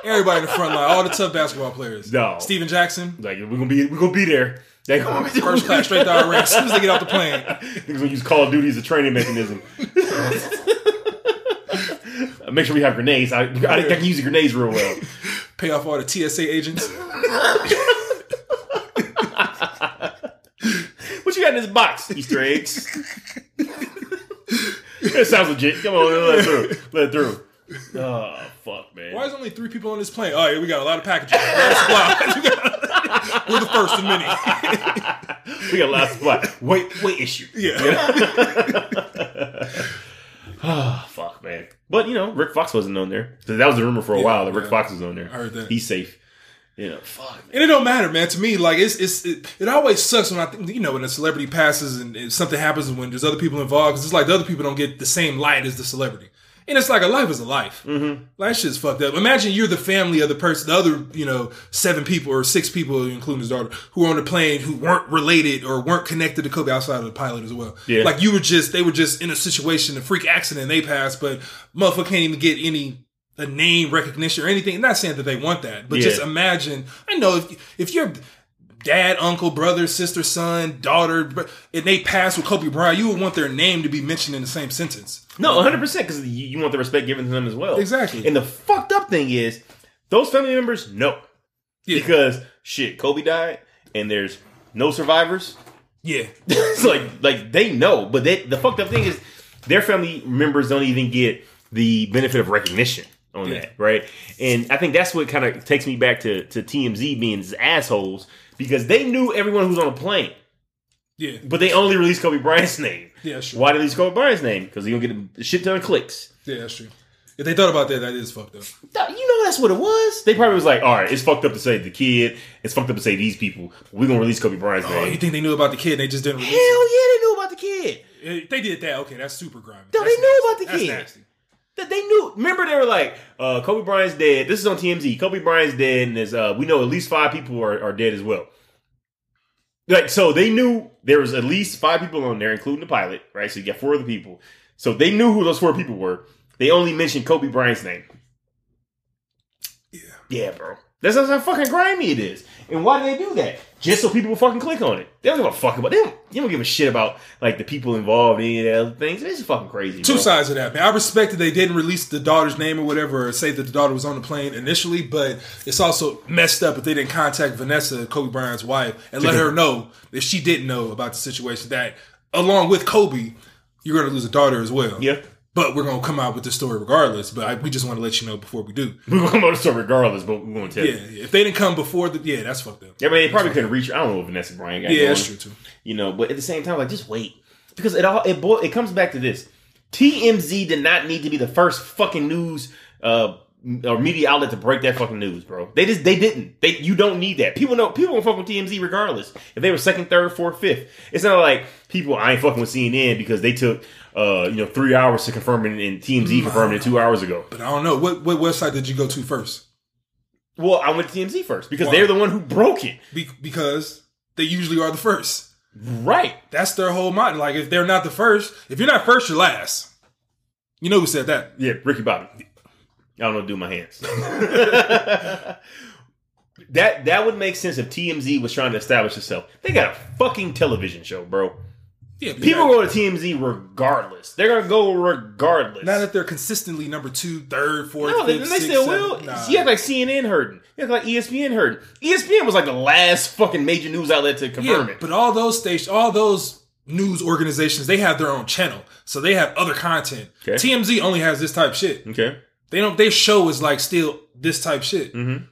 Everybody in the front line, all the tough basketball players. No. Stephen Jackson, Like we're gonna be we're gonna be there. They gonna be first class straight to Iran. As soon as they get off the plane, Niggas gonna use Call of Duty as a training mechanism. Make sure we have grenades. I, I, I can use the grenades real well. pay off all the TSA agents. What you got in this box? Easter eggs. it sounds legit. Come on, let it through. Let it through. Oh fuck, man. Why is only three people on this plane? Oh, yeah, we got a lot of packages. Lot of. We're the first of many. We got a lot of supply. Wait, wait, issue. Yeah. Oh fuck, man. But you know, Rick Fox wasn't on there. So that was the rumor for a while that Rick yeah. Fox was on there. I heard that. He's safe. You know, fuck. And it don't matter, man. To me, like it's it's it, it always sucks when I think you know when a celebrity passes and, and something happens and when there's other people involved because it's like the other people don't get the same light as the celebrity. And it's like a life is a life. Mm-hmm. Like, shit's fucked up. Imagine you're the family of the person, the other, you know, seven people or six people, including his daughter, who were on the plane who weren't related or weren't connected to Kobe outside of the pilot as well. Yeah. Like you were just, they were just in a situation, a freak accident, they passed, but motherfucker can't even get any a name recognition or anything. I'm not saying that they want that, but Yeah. just imagine. I know if if you're dad, uncle, brother, sister, son, daughter, and they pass with Kobe Bryant, you would want their name to be mentioned in the same sentence. No, 100 percent because you, you want the respect given to them as well. Exactly. And the fucked up thing is, those family members no, Yeah. because shit, Kobe died, and there's no survivors. Yeah, it's like like they know, but they, the fucked up thing is their family members don't even get the benefit of recognition. on Yeah. that, right? And I think that's what kind of takes me back to to TMZ being assholes because they knew everyone who was on a plane, Yeah, but they only released Kobe Bryant's name. yeah, that's true. Why did they release Kobe Bryant's name? Because he gonna get a shit ton of clicks. Yeah, that's true. If they thought about that, that is fucked up. You know that's what it was. They probably was like, all right, it's fucked up to say the kid. It's fucked up to say these people. We're gonna release Kobe Bryant's Oh, name. you think they knew about the kid? and They just didn't Hell yeah, they knew about the kid. If They did that. Okay, that's super grimy. No, That's they knew nasty. about the That's kid. nasty. That they knew. Remember, they were like, uh, Kobe Bryant's dead. This is on TMZ. Kobe Bryant's dead, and there's, uh, we know at least five people are, are dead as well. Like, so they knew there was at least five people on there, including the pilot, right? So you got four other people. So they knew who those four people were. They only mentioned Kobe Bryant's name. Yeah. Yeah, bro. That's that's how fucking grimy it is. And why do they do that? Just so people will fucking click on it. They don't give a fuck about. They don't. You don't give a shit about like the people involved in any of the other things. It's fucking crazy. Two bro. sides of that, man. I respect that they didn't release the daughter's name or whatever, or say that the daughter was on the plane initially, but it's also messed up if they didn't contact Vanessa, Kobe Bryant's wife, and let her know that she didn't know about the situation that, along with Kobe, you're going to lose a daughter as well. Yeah. But we're to come out with the story regardless. But I, we just want to let you know before we do. We're gonna come on the story regardless, but we're gonna tell Yeah, you. if they didn't come before the, yeah, that's fucked up. I mean, they probably couldn't reach. I don't know what Vanessa Bryant got. Yeah, going, that's true too. You know, but at the same time, like just wait because it all it boy, it comes back to this. TMZ did not need to be the first fucking news uh or media outlet to break that fucking news, bro. They just they didn't. They you don't need that. People know people gonna fuck with TMZ regardless. If they were second, third, fourth, fifth, it's not like people I ain't fucking with CNN because they took uh you know three hours to confirm it and TMZ confirmed it two hours ago. But I don't know. What, what website did you go to first? Well, I went to TMZ first because Why? they're the one who broke it. Be- because they usually are the first. Right. That's their whole motto. Like if they're not the first, if you're not first, you're last. You know who said that? Yeah, Ricky Bobby. I don't know, do my hands. that that would make sense if TMZ was trying to establish itself. They got a fucking television show, bro. Yeah, People go to TMZ regardless. They're gonna go regardless. Now that they're consistently number two, third, fourth, no, they, fifth, they still will. Nah. You act like CNN hurting. You act like ESPN hurting. ESPN was like the last fucking major news outlet to confirm yeah, it. but all those stations, all those news organizations, they have their own channel, so they have other content. Okay. TMZ only has this type shit. okay, They don't. Their show is like still this type shit. Mm-hmm.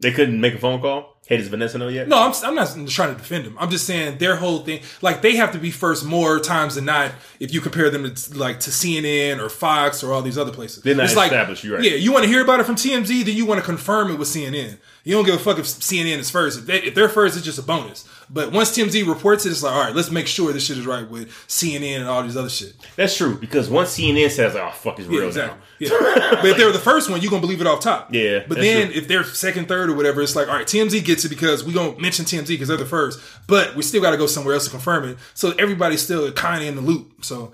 they couldn't make a phone call. Hey, does Vanessa know yet? No, I'm, I'm not trying to defend them. I'm just saying their whole thing, like they have to be first more times than not. If you compare them to like to CNN or Fox or all these other places, They're not it's like, established, you're right. Yeah, you want to hear about it from TMZ, then you want to confirm it with CNN. You don't give a fuck if CNN is first. If, they, if they're first, it's just a bonus. But once TMZ reports it, it's like, all right, let's make sure this shit is right with CNN and all these other shit. That's true because once CNN says, "Oh fuck, it's Yeah, real exactly. now," Yeah. but if they're the first one, you're gonna believe it off top. Yeah, But then true. if they're second, third, or whatever, it's like, all right, TMZ gets it because we don't mention TMZ because they're the first. But we still gotta go somewhere else to confirm it. So everybody's still kinda in the loop. So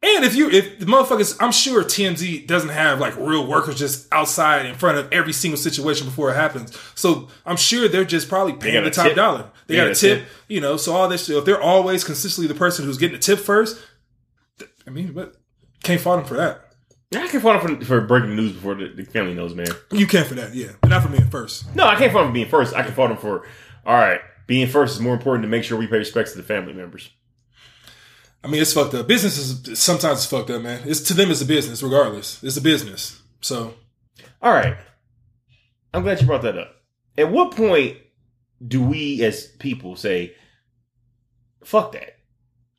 and if you if the motherfuckers I'm sure TMZ doesn't have like real workers just outside in front of every single situation before it happens. So I'm sure they're just probably paying the top tip. dollar. They They got got a a tip, tip. you know, so all this shit, if they're always consistently the person who's getting the tip first, I mean, but can't fault them for that. I can't fault him for, for breaking the news before the, the family knows, man. You can't for that, yeah. But not for being first. No, I can't fault him for being first. I can fault him for, all right, being first is more important to make sure we pay respects to the family members. I mean, it's fucked up. Business is sometimes it's fucked up, man. It's to them it's a business, regardless. It's a business. So All right, I'm glad you brought that up. At what point do we, as people, say, "Fuck that"?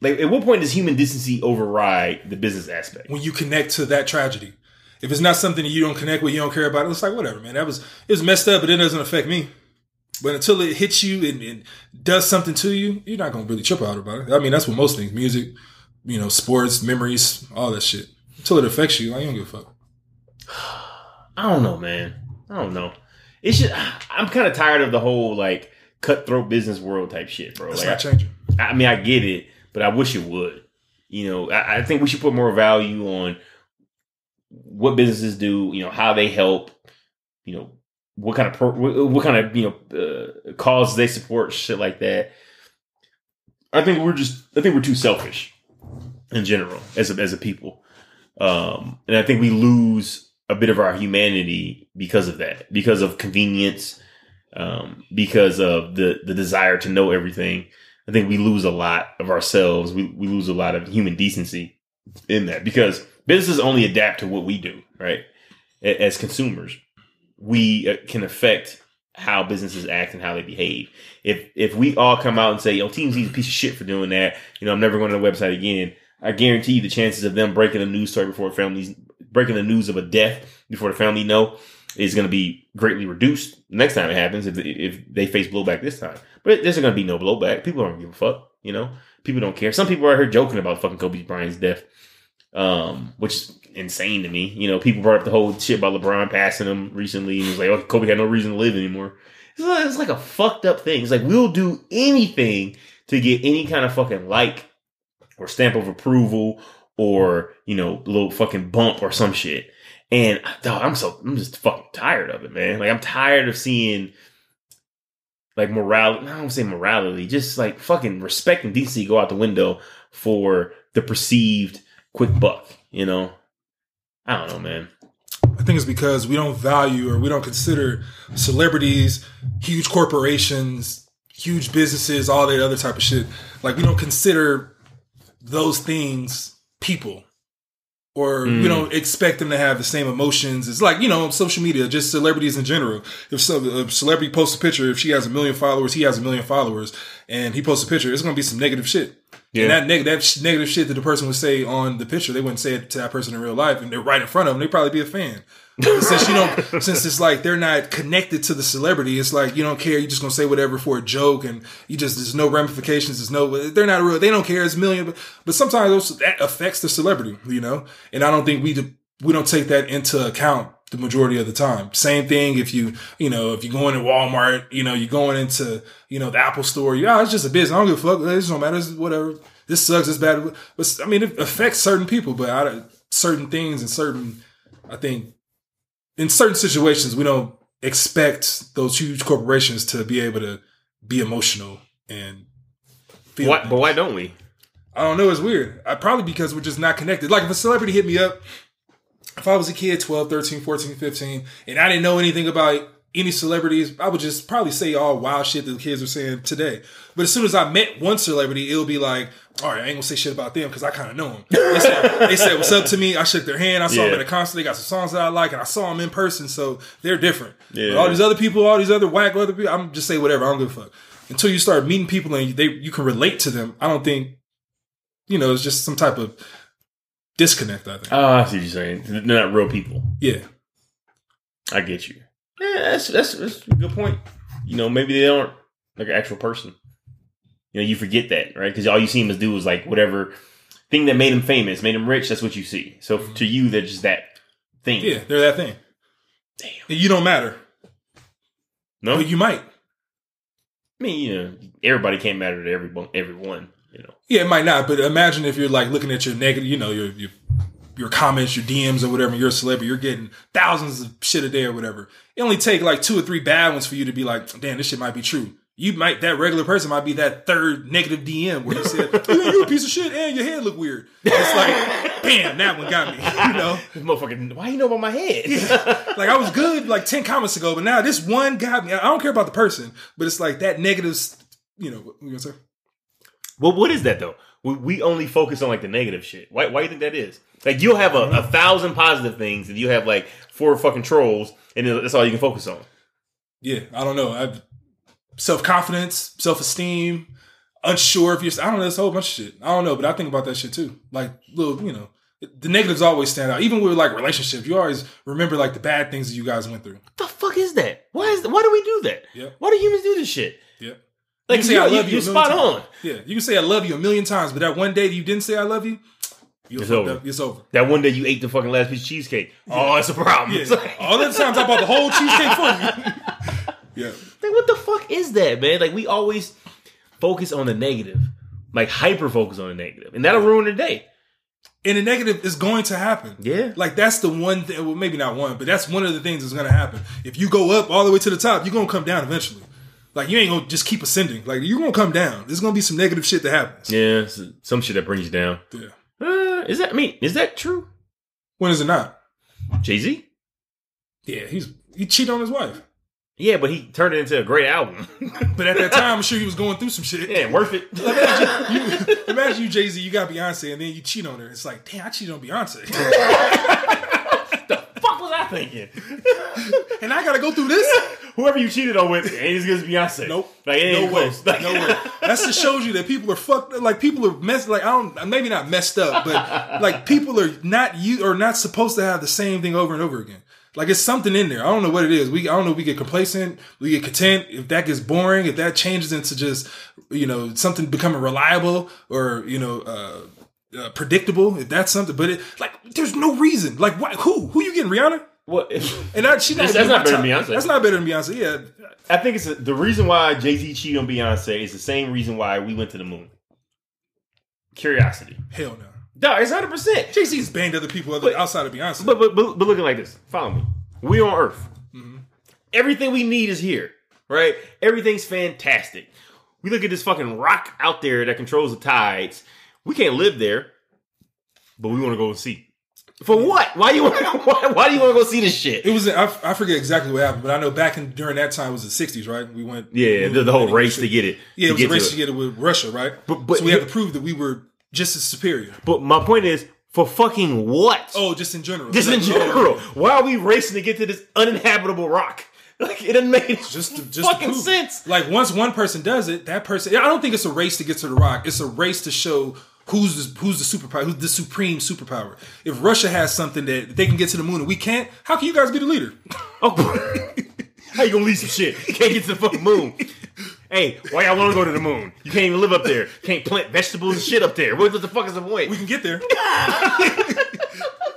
Like, at what point does human decency override the business aspect? when you connect to that tragedy, if it's not something that you don't connect with, you don't care about it, it's like whatever, man. That was it was messed up, but it doesn't affect me. But until it hits you and, and does something to you, you're not gonna really trip out about it. I mean, that's what most things, music, you know, sports, memories, all that shit. Until it affects you, like, you don't give a fuck. I don't know, man. I don't know. It's just I'm kind of tired of the whole like cutthroat business world type shit, bro. It's Like, not changing. I, I mean, I get it, but I wish it would. You know, I, I think we should put more value on what businesses do. You know, how they help. You know, what kind of pro, what, what kind of you know uh, causes they support, shit like that. I think we're just. I think we're too selfish in general as a, as a people, um, and I think we lose a bit of our humanity because of that, because of convenience, um, because of the the desire to know everything. I think we lose a lot of ourselves. We we lose a lot of human decency in that because businesses only adapt to what we do, right? as consumers, we uh, can affect how businesses act and how they behave. If if we all come out and say, "Yo, TMZ's a piece of shit for doing that," you know, I'm never going to the website again. I guarantee you the chances of them breaking a news story before families breaking the news of a death before the family know is going to be greatly reduced next time it happens if if they face blowback this time. But there's going to be no blowback. People don't give a fuck. You know, people don't care. Some people are here joking about fucking Kobe Bryant's death, um, which is insane to me. You know, people brought up the whole shit about LeBron passing him recently, and it was like, oh, Kobe had no reason to live anymore. It's like, it's like a fucked up thing. It's like we'll do anything to get any kind of fucking like or stamp of approval or you know little fucking bump or some shit. And dog, I'm so I'm just fucking tired of it, man. Like I'm tired of seeing like morality. I don't say morality, just like fucking respect and decency go out the window for the perceived quick buck. You know, I don't know, man. I think it's because we don't value or we don't consider celebrities, huge corporations, huge businesses, all that other type of shit. Like we don't consider those things people. Or we Mm. don't expect them to have the same emotions. It's like, you know, social media, just celebrities in general. If so, a celebrity posts a picture, if she has a million followers, he has a million followers, and he posts a picture, it's going to be some negative shit. Yeah. And that, neg- that sh- negative shit that the person would say on the picture, they wouldn't say it to that person in real life, and they're right in front of them. They'd probably be a fan. Since you don't, since it's like they're not connected to the celebrity, it's like you don't care. You're just gonna say whatever for a joke, and you just there's no ramifications. There's no, they're not real. They don't care. It's million, but, but sometimes that affects the celebrity, you know. And I don't think we do, we don't take that into account the majority of the time. Same thing if you, you know, if you're going to Walmart, you know, you're going into, you know, the Apple store, yeah, it's just a business. I don't give a fuck. It just don't matter. It's whatever. This sucks. It's bad. But I mean, it affects certain people, but of certain things and certain, I think, in certain situations, we don't expect those huge corporations to be able to be emotional and feel. Why, but why don't we? I don't know. It's weird. I, probably because we're just not connected. Like if a celebrity hit me up, if I was a kid, 12, 13, 14, 15, and I didn't know anything about any celebrities, I would just probably say all wild shit that the kids are saying today. But as soon as I met one celebrity, it'll be like, all right, I ain't gonna say shit about them because I kind of know them. They said, they said, what's up to me. I shook their hand. I saw them at a concert. They got some songs that I like, and I saw them in person, so they're different. Yeah. But all these other people, all these other whack other people, I'm just say whatever. I don't give a fuck. Until you start meeting people and they you can relate to them, I don't think you know, it's just some type of disconnect, I think. Oh, I see what you're saying. They're not real people. Yeah. I get you. Yeah, that's, that's that's a good point. You know, maybe they aren't like an actual person. You know, you forget that, right? Because all you see them as do is like whatever thing that made them famous, made them rich. That's what you see. So mm-hmm. to you, they're just that thing. Yeah, they're that thing. Damn. You don't matter. No, But you might. I mean, you know, everybody can't matter to everyone. Everyone, you know. Yeah, it might not, but imagine if you're like looking at your negative, you know, your your your comments, your DMs or whatever, you're a celebrity, you're getting thousands of shit a day or whatever. It only take like two or three bad ones for you to be like, damn, this shit might be true. You might that regular person might be that third negative DM where you said, "Yeah, you're a piece of shit and your head look weird. It's like, bam, that one got me. You know? This motherfucker, why you know about my head? Like I was good like 10 comments ago, but now this one got me. I don't care about the person, but it's like that negative, you know, what you gonna say? well, what is that though? We, we only focus on like the negative shit. Why? Why do you think that is? Like you'll have a, a thousand positive things, and you have like four fucking trolls, and that's all you can focus on. Yeah, I don't know. I've self confidence, self esteem, unsure if you're. I don't know. There's a whole bunch of shit. I don't know, but I think about that shit too. Like little, you know, the negatives always stand out. Even with like relationships, you always remember like the bad things that you guys went through. What the fuck is that? Why is why do we do that? Yeah. Why do humans do this shit? Yeah. Like you can say you, I love you. you a million spot times. on. Yeah, you can say I love you a million times, but that one day that you didn't say I love you, you It's over. Up. It's over. That one day you ate the fucking last piece of cheesecake. Oh, it's a problem. Yeah. It's like, All the times I bought the whole cheesecake for you. yeah. like, what the fuck is that, man? Like we always focus on the negative, like hyper focus on the negative, and that'll ruin the day. And the negative is going to happen. Yeah. Like that's the one thing. Well, maybe not one, but that's one of the things that's going to happen. If you go up all the way to the top, you're going to come down eventually. Like you ain't going to just keep ascending. Like you're going to come down. There's going to be some negative shit that happens. Yeah, some shit that brings you down. Yeah. Uh, Is that I mean? Is that true? When is it not? Jay Z? Yeah, he's he cheated on his wife. Yeah, but he turned it into a great album. But at that time, I'm sure he was going through some shit. yeah, worth it. you, imagine you Jay Z, you got Beyonce, and then you cheat on her. It's like, damn, I cheated on Beyonce. fuck was I thinking? and I gotta go through this. Whoever you cheated on with ain't as good as Beyonce. Nope. Like no way. close. Like, no way. That just shows you that people are fucked. Like people are messed. Like I don't. Maybe not messed up, but like people are not you or not supposed to have the same thing over and over again. Like it's something in there. I don't know what it is. We I don't know. if We get complacent. We get content. If that gets boring, if that changes into just you know something becoming reliable or you know. uh uh, predictable if that's something, but it like there's no reason. Like what? Who? Who you getting? Rihanna? What? And that, she That's- not that's not better than. Beyonce. That's not better than Beyonce. Yeah, I think it's a, the reason why Jay Z cheated on Beyonce is the same reason why we went to the moon. Curiosity. hell no. No, it's hundred percent. Jay Z's banged other people other, outside of Beyonce. But, but but but looking like this, follow me. We on Earth. Mm-hmm. Everything we need is here, right? Everything's fantastic. We look at this fucking rock out there that controls the tides. We can't live there, but we want to go and see. For what? Why you want? Why, why do you want to go see this shit? It was I, I forget exactly what happened, but I know back in during that time it was the '60s, right? We went Yeah, the, the whole race to get it. Yeah, it was a race to to get it with Russia, right? But- but so we had to prove that we were just as superior. But my point is, for fucking what? Oh, just in general. Just in general. Why are we racing to get to this uninhabitable rock? Like it doesn't make just to, just fucking sense. Like once one person does it, that person. I don't think it's a race to get to the rock. It's a race to show who's the, who's the superpower, who's the supreme superpower. If Russia has something that they can get to the moon and we can't, how can you guys be the leader? Oh, how you gonna leave some shit? You can't get to the fucking moon. Hey, why y'all want to go to the moon? You can't even live up there. Can't plant vegetables and shit up there. What the fuck is the point? We can get there. Dude,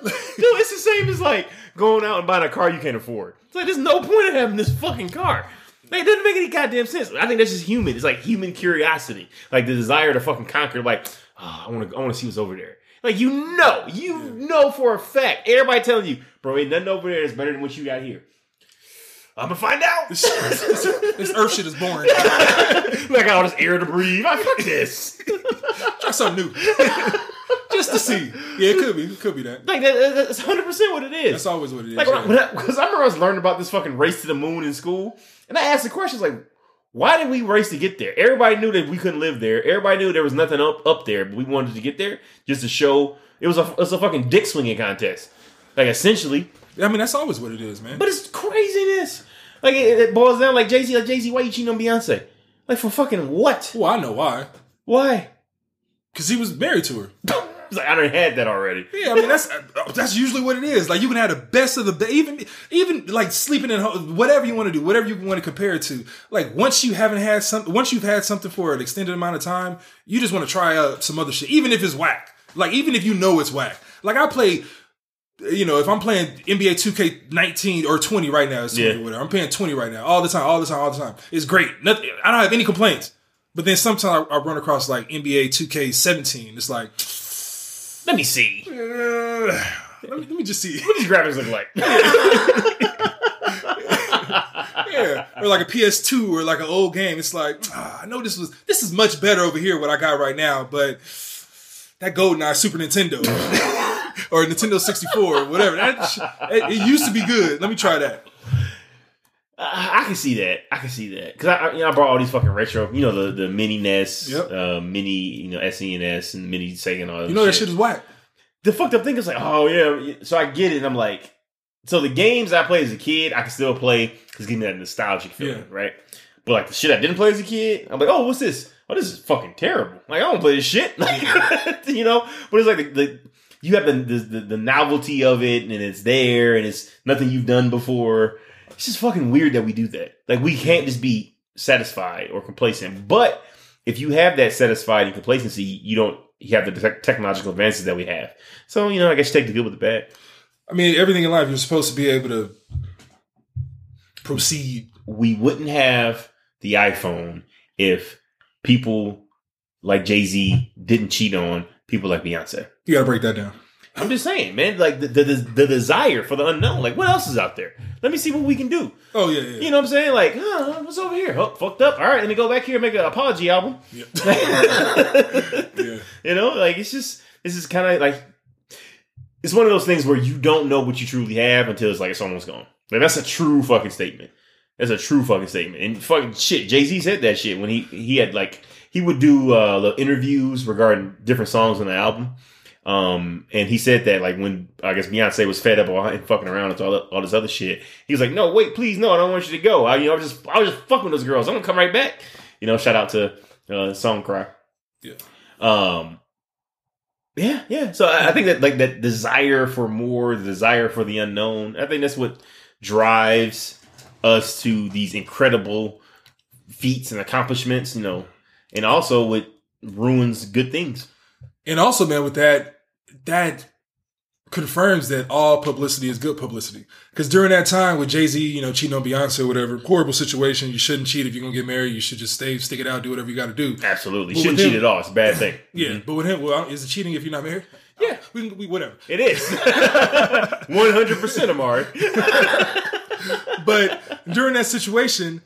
it's the same as like going out and buying a car you can't afford. It's like there's no point in having this fucking car. Like, it doesn't make any goddamn sense. I think that's just human. It's like human curiosity, like the desire to fucking conquer. Like, oh, I want to, I want to see what's over there. Like you know, you know for a fact. Everybody telling you, bro, ain't nothing over there that's better than what you got here. I'm gonna find out. this Earth shit is boring. like all this air to breathe. I fuck this. Try something new, just to see. Yeah, it could be. It could be that. Like that, that's 100 percent what it is. That's always what it is. Like, yeah. because I, remember I was learning about this fucking race to the moon in school, and I asked the questions like, why did we race to get there? Everybody knew that we couldn't live there. Everybody knew there was nothing up up there, but we wanted to get there just to show it was a it was a fucking dick swinging contest. Like essentially, I mean, that's always what it is, man. but it's craziness. Like it, it boils down like Jay Z, like Jay Z, why you cheating on Beyonce? Like for fucking what? well, I know why. Why? Because he was married to her. It's like I done had that already. Yeah, I mean that's that's usually what it is. Like you can have the best of the be- even even like sleeping in whatever you want to do, whatever you want to compare it to. Like once you haven't had something, once you've had something for an extended amount of time, you just want to try out some other shit, even if it's whack. Like even if you know it's whack. Like I play. You know, if I'm playing NBA 2K19 or 20 right now, it's 20 Yeah. or whatever. I'm playing 20 right now, all the time, all the time, all the time. It's great. Nothing. I don't have any complaints. But then sometimes I, I run across like NBA 2K17. It's like, Let me see. uh, let, me, let me just see. What these graphics look like? Yeah, or like a PS2 or like an old game. It's like ah, I know this was this is much better over here what I got right now, but that GoldenEye Super Nintendo or Nintendo 64 or whatever that sh- it, it used to be good. Let me try that. I, I can see that. I can see that because I, I, you know, I brought all these fucking retro. You know the the mini NES, Yep. uh, mini you know SNES and mini Sega and all that. You know that shit is whack. the fucked up thing is like, oh yeah. So I get it. and I'm like, so the games I played as a kid, I can still play because give me that nostalgic feeling, Yeah. right? But like the shit I didn't play as a kid, I'm like, oh, what's this? Oh, this is fucking terrible. Like I don't play this shit, like, you know. But it's like the, the you have the, the the novelty of it, and it's there, and it's nothing you've done before. It's just fucking weird that we do that. Like we can't just be satisfied or complacent. But if you have that satisfied and complacency, you don't. You have the tech technological advances that we have. So you know, I guess you take the good with the bad. I mean, everything in life you're supposed to be able to proceed. we wouldn't have the iPhone if people like Jay Z didn't cheat on people like Beyonce. You got to break that down. I'm just saying, man. Like the, the the desire for the unknown. Like what else is out there? Let me see what we can do. Oh yeah, yeah. You know what I'm saying? Like, huh, what's over here? Oh, fucked up. All right, let me go back here and make an apology album. yeah. You know, like it's just this is kind of like it's one of those things where you don't know what you truly have until it's like it's almost gone. Like that's a true fucking statement. That's a true fucking statement. And fucking shit, Jay Z said that shit when he he had like he would do uh interviews regarding different songs on the album. Um, and he said that like when I guess Beyonce was fed up and fucking around and all, all this other shit, he was like, "No, wait, please, no, I don't want you to go. I, you know, I was just I was just fucking with those girls. I'm gonna come right back." You know, shout out to uh, Song Cry. Yeah. Um. Yeah, yeah. So I, I think that like that desire for more, the desire for the unknown. I think that's what drives us to these incredible feats and accomplishments. You know, and also what ruins good things. And also, man, with that, that confirms that all publicity is good publicity. Because during that time with Jay Z, you know, cheating on Beyonce or whatever, horrible situation. You shouldn't cheat if you're gonna get married. You should just stay, stick it out, do whatever you got to do. Absolutely, But shouldn't with cheat him- at all. It's a bad thing. Yeah, mm-hmm. but with him, well, is it cheating if you're not married? Uh, yeah. we, can- we whatever. It is one hundred percent, Amari. But during that situation,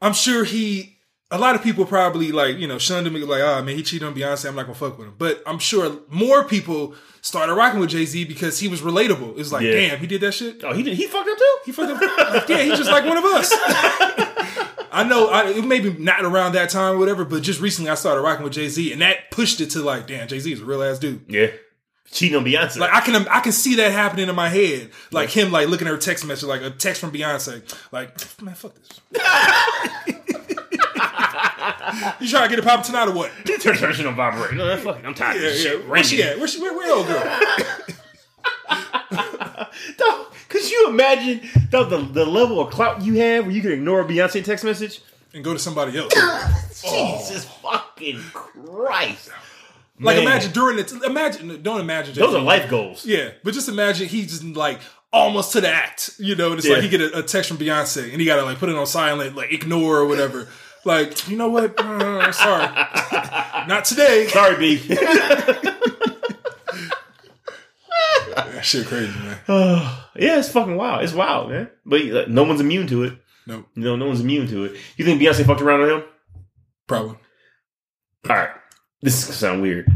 I'm sure he. A lot of people probably like you know shunned him like oh man he cheated on Beyonce I'm not gonna fuck with him but I'm sure more people started rocking with Jay Z because he was relatable it's like Yeah. damn he did that shit Oh, he did. He fucked up too. He fucked up. yeah, he's just like one of us. I know. I, it maybe not around that time or whatever, but just recently I started rocking with Jay Z, and that pushed it to like, damn, Jay Z is a real ass dude. Yeah, cheating on Beyonce. Like I can, I can see that happening in my head, like him, like looking at her text message, like a text from Beyonce, like, man, fuck this. you trying to get a pop tonight or what? turn turn shit on vibrate. No, that's fucking. I'm tired Yeah, of this yeah. shit. Where she Ringing. at? Where she? Where, where old girl? Dog, Could you imagine dog, the the level of clout you have where you can ignore a Beyonce text message? And go to somebody else. Oh. Jesus fucking Christ! Like Man. imagine during the imagine don't imagine Those Jay-Z. are life goals. Yeah, but just imagine he's just like almost to the act, you know. And it's Yeah. like he get a, a text from Beyonce, and he gotta like put it on silent, like ignore or whatever. Like, you know what? Uh, sorry, not today. Sorry, B. That shit crazy, man. yeah, it's fucking wild. It's wild, man. But uh, no one's immune to it. No, You know, no one's immune to it. You think Beyonce fucked around on him? probably. All right. This is gonna sound weird.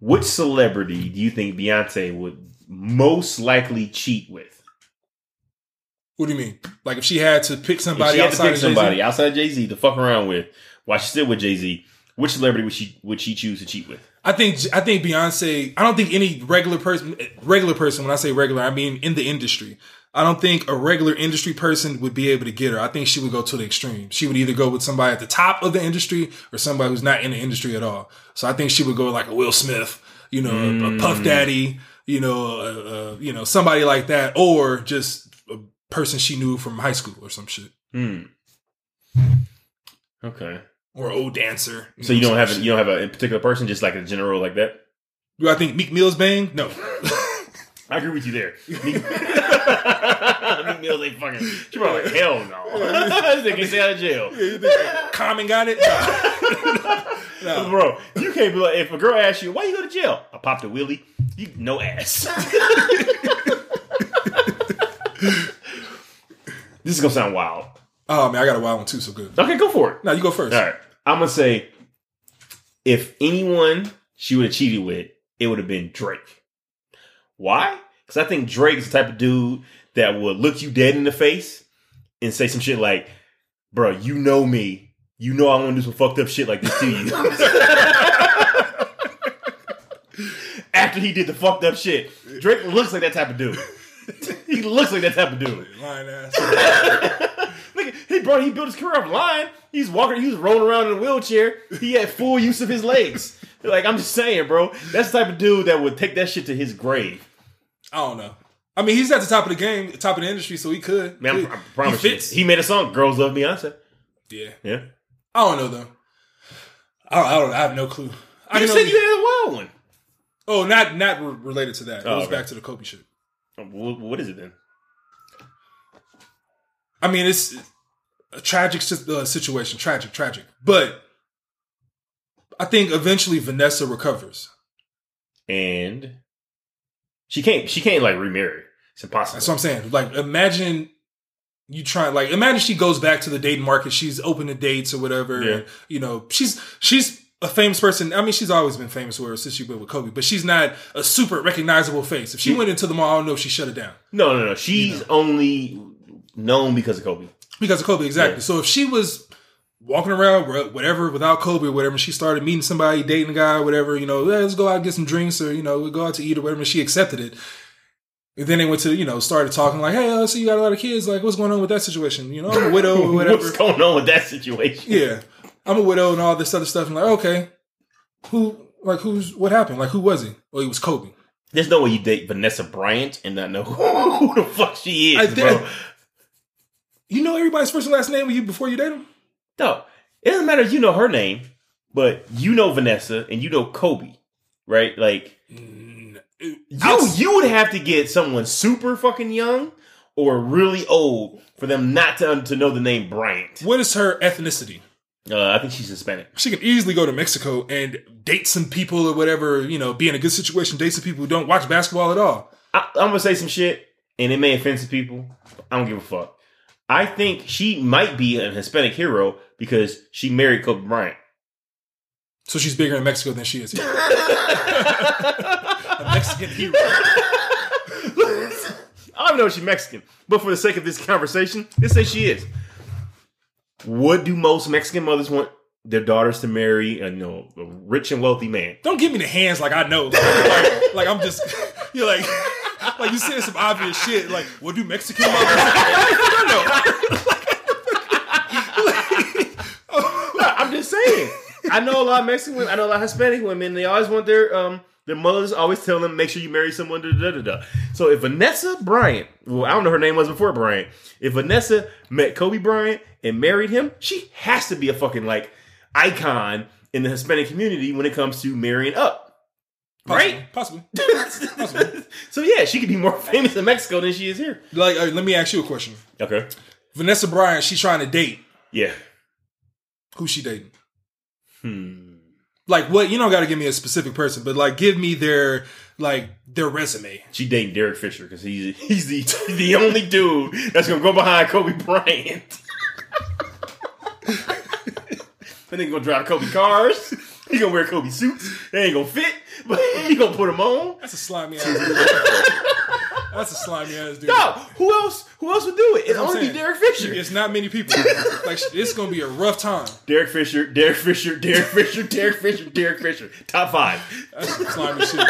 Which celebrity do you think Beyonce would most likely cheat with? What do you mean? Like if she had to pick If somebody she had to outside pick of somebody outside Jay Z to fuck around with while she's still with Jay Z, which celebrity would she would she choose to cheat with? I think I think Beyonce. I don't think any regular person, regular person. When I say regular, I mean in the industry. I don't think a regular industry person would be able to get her. I think she would go to the extreme. She would either go with somebody at the top of the industry or somebody who's not in the industry at all. So I think she would go like a Will Smith, you know, a, a Puff Mm. Daddy, you know, uh, uh, you know, somebody like that, or just a person she knew from high school or some shit, Hmm. Okay. or old dancer. So you don't have a, you don't have a particular person, just like a general like that. Do I think Meek Mill's bang? No. I agree with you there. Meek Meek Mill's ain't fucking. She probably like hell no. this nigga stay out of jail. Common got it. No. Bro, you can't be like if a girl asks you why you go to jail. I popped a wheelie. You no ass. This is gonna sound wild. Oh man, I got a wild one too. So good. Okay, go for it. No, you go first. All right, I'm gonna say if anyone she would have cheated with, it would have been Drake. Why? Because I think Drake is the type of dude that would look you dead in the face and say some shit like, "Bro, you know me. You know I want to do some fucked up shit like this to you." After he did the fucked up shit, Drake looks like that type of dude. he looks like that type of dude. Lying ass. Look, he bro, he built his career up lying. He's walking, he was rolling around in a wheelchair. He had full use of his legs. Like I'm just saying, bro, that's the type of dude that would take that shit to his grave. I don't know. I mean, he's at the top of the game, top of the industry, so he could. Man, He- I, I promise he you, he made a song, "Girls Love Beyonce." yeah. Yeah, I don't know though. I don't. I, don't, I have no clue. I you can said only- you had a wild one. Oh, not not re- related to that. It Oh, goes okay. back to the Kobe shit. What, what is it then? I mean, it's a tragic uh, situation. Tragic, tragic. But I think eventually Vanessa recovers. And she can't. She can't like remarry. It's impossible. That's what I'm saying. Like, imagine you try. Like, imagine she goes back to the dating market. She's open to dates or whatever. Yeah. and, you know, she's she's a famous person. I mean, she's always been famous her since she been with Kobe, but she's not a super recognizable face. If she went into the mall, I don't know if she shut it down no, no, no. She's only known because of Kobe. because of Kobe. Exactly. Yeah. So if she was walking around, whatever, without Kobe or whatever. and She started meeting somebody, dating a guy, or whatever. You know, let's go out and get some drinks, or you know, we'll go out to eat or whatever. And she accepted it. And then they went to, you know, started talking like, hey, I see you got a lot of kids. Like, what's going on with that situation? You know, I'm a widow or whatever. What's going on with that situation? Yeah, I'm a widow and all this other stuff. I'm like, okay, who, like, who's, what happened? Like, who was he? Well, he was Kobe. There's no way you date Vanessa Bryant and not know who the fuck she is, I bro. You know everybody's first and last name with you before you date him? No, it doesn't matter if you know her name, but you know Vanessa and you know Kobe, right? Like mm, you, you would have to get someone super fucking young or really old for them not to to know the name Bryant. What is her ethnicity? Uh, I think she's Hispanic. She can easily go to Mexico and date some people or whatever, you know, be in a good situation, date some people who don't watch basketball at all. I, I'm gonna say some shit, and it may offend some people. I don't give a fuck. I think she might be an Hispanic hero because she married Kobe Bryant. So she's bigger in Mexico than she is here. a Mexican hero. I don't know if she's Mexican, but for the sake of this conversation, let's say she is. What do most Mexican mothers want their daughters to marry? A, you know, a rich and wealthy man. Don't give me the hands like I know. Like, like I'm just, you're like, like you saying some obvious shit. Like, what do Mexican mothers? I'm just saying. I know a lot of Mexican women. I know a lot of Hispanic women. They always want their um their mothers always tell them make sure you marry someone. Da, da, da, da. So if Vanessa Bryant, well, I don't know her name was before Bryant. If Vanessa met Kobe Bryant and married him, she has to be a fucking like icon in the Hispanic community when it comes to marrying up. Right? Possibly. so yeah, she could be more famous in Mexico than she is here. Like, uh, let me ask you a question. Okay. Vanessa Bryant, she's trying to date. Yeah. Who's she dating? Hmm. Like, what? You don't got to give me a specific person, but like, give me their like their resume. She dating Derek Fisher because he's he's the the only dude that's gonna go behind Kobe Bryant. That nigga gonna drive Kobe cars. He gonna wear Kobe suits. They ain't gonna fit, but he gonna put them on. That's a slimy ass dude. That's a slimy ass dude. No, who else? Who else would do it? It'd That's only be saying. Derek Fisher. It's not many people. like, it's gonna be a rough time. Derek Fisher, Derek Fisher, Derek Fisher, Derek Fisher, Derek Fisher. Top five. That's some slimy shit.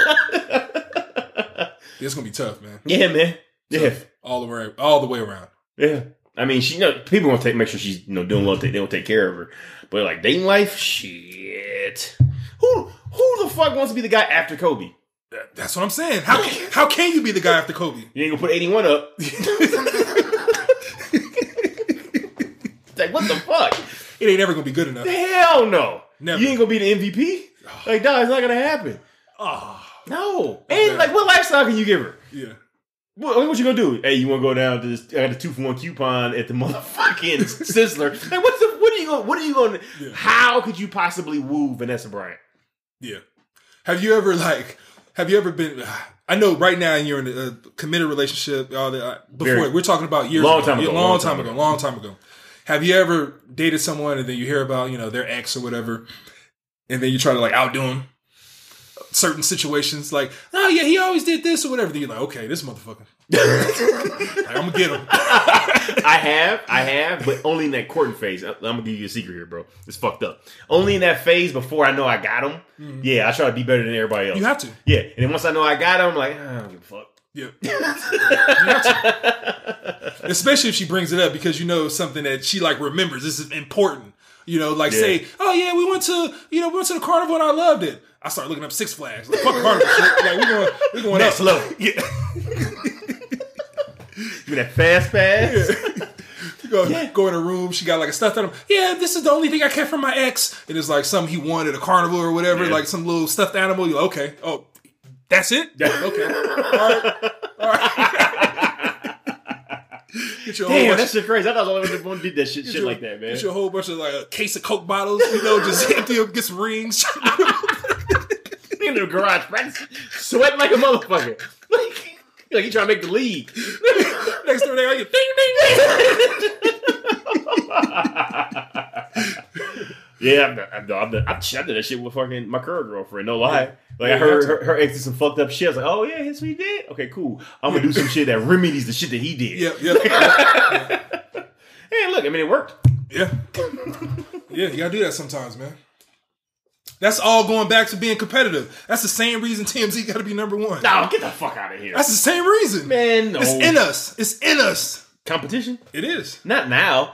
It's gonna be tough, man. Yeah, man. Yeah, All the way, all the way around. yeah. I mean, she you know people want to take make sure she's you know doing well. They don't take care of her, but like dating life, shit. Who who the fuck wants to be the guy after Kobe? That's what I'm saying. How can, how can you be the guy after Kobe? You ain't gonna put 81 up. like, what the fuck? It ain't ever gonna be good enough. Hell no. Never. You ain't gonna be the MVP? Like, dog, it's not gonna happen. Ah. No. And, like, what lifestyle can you give her? Yeah. What, what you gonna do? Hey, you wanna go down to this? I got a two for one coupon at the motherfucking Sizzler. Like, what's the? What are you going? What are you going? to How could you possibly woo Vanessa Bryant? Yeah. Have you ever like? Have you ever been? I know right now you're in a committed relationship. All that uh, before Very- we're talking about years Long ago, time ago, long, long time time ago, ago. long time ago. Have you ever dated someone and then you hear about you know their ex or whatever, and then you try to like outdo them? Certain situations, like, oh yeah, he always did this or whatever. Then you're like, okay, this motherfucker, like, I'm gonna get him. I have, I have, but only in that courting phase. I- I'm gonna give you a secret here, bro. It's fucked up. Only in that phase before I know I got him. Yeah, I try to be better than everybody else. You have to. Yeah, and then once I know I got him, I'm like, "Ah, I don't give a fuck. Yeah. You have to. Especially if she brings it up because you know something that she like remembers. This is important. You know, like Yeah. say, oh yeah, we went to you know we went to the carnival and I loved it. I start looking up Six Flags. Like, fuck carnival shit. Like we going we going Next up. level. Yeah. You that fast pass? You go, go in a room. She got like a stuffed animal. Yeah, this is the only thing I kept from my ex. And it's like something he at a carnival or whatever. Yeah. Like some little stuffed animal. You're like, okay. Oh, that's it. Yeah. Okay. All right. All right. Get your Damn, bunch that shit crazy. I thought I was the only one did that shit, shit you- like that, man. Get you a whole bunch of like a case of Coke bottles, you know, just empty them, get some rings. In the garage, practicing, sweating like a motherfucker. Like, like he trying to make the league. Next door, they like ding Yeah, I've done, I've done, I've done, I've done that shit with fucking my current girlfriend. No lie. Like I heard her, her ex did some fucked up shit. I was like, oh yeah, his we did. Okay, cool. I'm gonna do some shit that remedies the shit that he did. Yep, yep. Hey, look, I mean, it worked. Yeah. yeah, you gotta do that sometimes, man. That's all going back to being competitive. That's the same reason TMZ got to be number one. No, get the fuck out of here. That's the same reason, Man, no. It's in us. It's in us. competition. It is. Not now.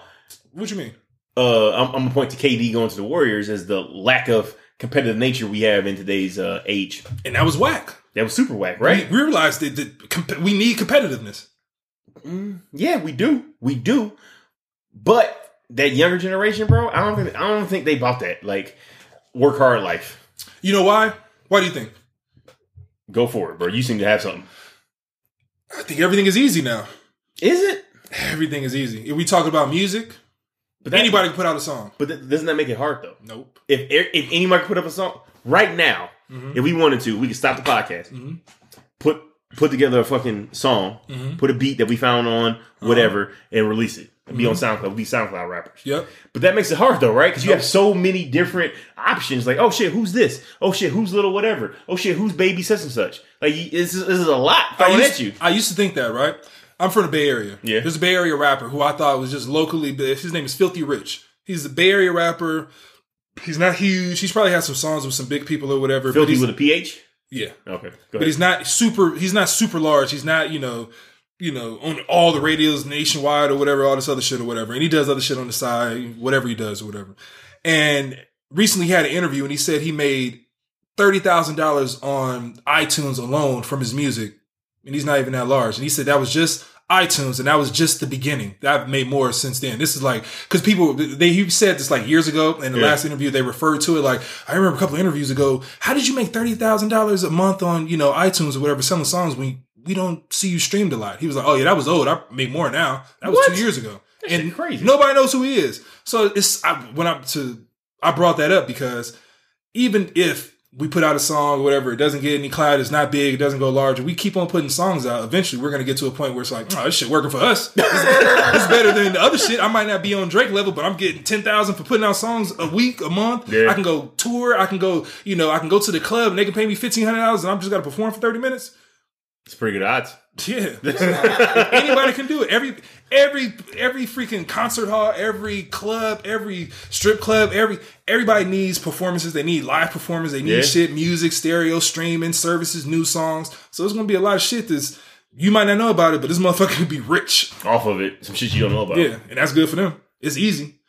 What you mean? Uh, I'm, I'm gonna point to KD going to the Warriors as the lack of competitive nature we have in today's uh, age. And that was whack. That was super whack, right? We realized that, that comp- we need competitiveness. Yeah, we do. We do. But that younger generation, bro, I don't think I don't think they bought that. Like, work hard life. You know why? Why do you think? Go for it, bro. You seem to have something. I think everything is easy now. Is it? Everything is easy. If we talk about music, But that- anybody can put out a song. But th- doesn't that make it hard though? Nope. If if anybody could put up a song right now, Mm-hmm. if we wanted to, we could stop the podcast, put put together a fucking song, Mm-hmm. put a beat that we found on Uh-huh. whatever, and release it. And be on mm-hmm. SoundCloud. Be SoundCloud rappers. Yep. But that makes it hard though, right? Because you have so many different options. Like, oh shit, who's this? Oh shit, who's little whatever? Oh shit, who's baby such and such? Like, this is, this is a lot I thrown used, at you. I used to think that, right? I'm from the Bay Area. Yeah. There's a Bay Area rapper who I thought was just locally. His name is Philthy Rich. He's a Bay Area rapper. He's not huge. He's probably had some songs with some big people or whatever. but Philthy he's- with a PH. yeah. Okay, But he's not super. He's not super large. He's not you know, you know, on all the radios nationwide or whatever, all this other shit or whatever. And he does other shit on the side, whatever he does or whatever. And recently he had an interview and he said he made thirty thousand dollars on iTunes alone from his music, and he's not even that large. And he said that was just iTunes, and that was just the beginning. I've made more since then. This is like because people they he said this like years ago in the Yeah. last interview they referred to it like I remember a couple of interviews ago. How did you make thirty thousand dollars a month on you know iTunes or whatever selling songs when we don't see you streamed a lot? He was like, oh yeah, that was old. I make more now. That was What? two years ago. shit and crazy. nobody knows who he is. So it's I, when I to I brought that up because even if we put out a song or whatever, it doesn't get any cloud, it's not big, it doesn't go large, we keep on putting songs out, eventually we're gonna get to a point where it's like, oh, this shit working for us. It's, is better than the other shit. I might not be on Drake level, but I'm getting ten thousand for putting out songs a week, a month. Yeah. I can go tour, I can go, you know, I can go to the club and they can pay me fifteen hundred dollars and I'm just gotta perform for thirty minutes. It's pretty good odds. Yeah, anybody can do it. Every every every freaking concert hall, every club, every strip club, every everybody needs performances. They need live performance. They need Yeah. shit, music, stereo, streaming services, new songs. So it's gonna be a lot of shit that's you might not know about it, but this motherfucker could be rich. Off of it, some shit you don't know about. Yeah, and that's good for them. It's easy.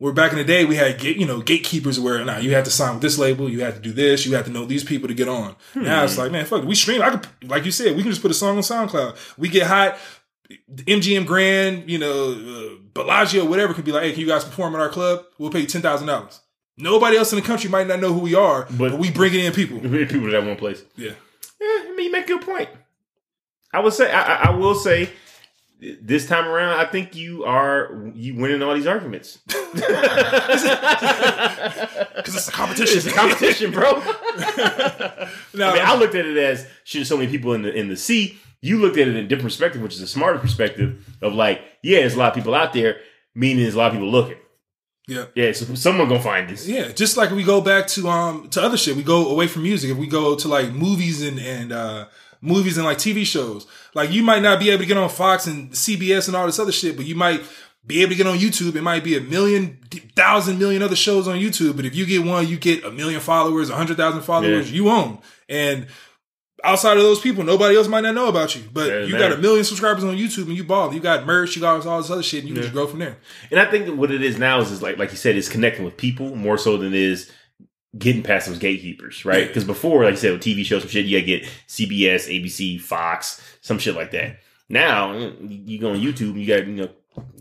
Where back in the day we had you know, gatekeepers where now you had to sign with this label, you had to do this, you had to know these people to get on. Now it's like, man, fuck, we stream. I could, like you said, we can just put a song on SoundCloud. We get hot. MGM Grand, you know, uh, Bellagio, whatever, could be like, hey, can you guys perform at our club? We'll pay you ten thousand dollars. Nobody else in the country might not know who we are, but, But- we bring it in people. people to that one place. Yeah, Yeah, I mean, you make a good point. I would say, I- I will say, this time around, I think you are you winning all these arguments. because it's a competition. It's a competition, bro. Now, I mean, I looked at it as shit. So many people in the in the sea. You looked at it in a different perspective, which is a smarter perspective of like, yeah, there's a lot of people out there, meaning there's a lot of people looking. yeah. Yeah, so someone gonna find this. Yeah, just like we go back to um to other shit. We go away from music. If we go to like movies and and uh movies and like TV shows, like you might not be able to get on Fox and CBS and all this other shit, but you might be able to get on YouTube. It might be a million, thousand million other shows on YouTube, but if you get one, you get a million followers, a hundred thousand followers. Yeah. You own and. Outside of those people, nobody else might not know about you, but Yeah, you man. got a million subscribers on YouTube and you ball. You got merch, you got all this other shit, and you can just grow from there. And I think what it is now is, is like like you said, is connecting with people more so than it is getting past those gatekeepers, right? Because before, like you said, with TV shows, some shit, you gotta get CBS, ABC, Fox, some shit like that. Now you go on YouTube, you got you know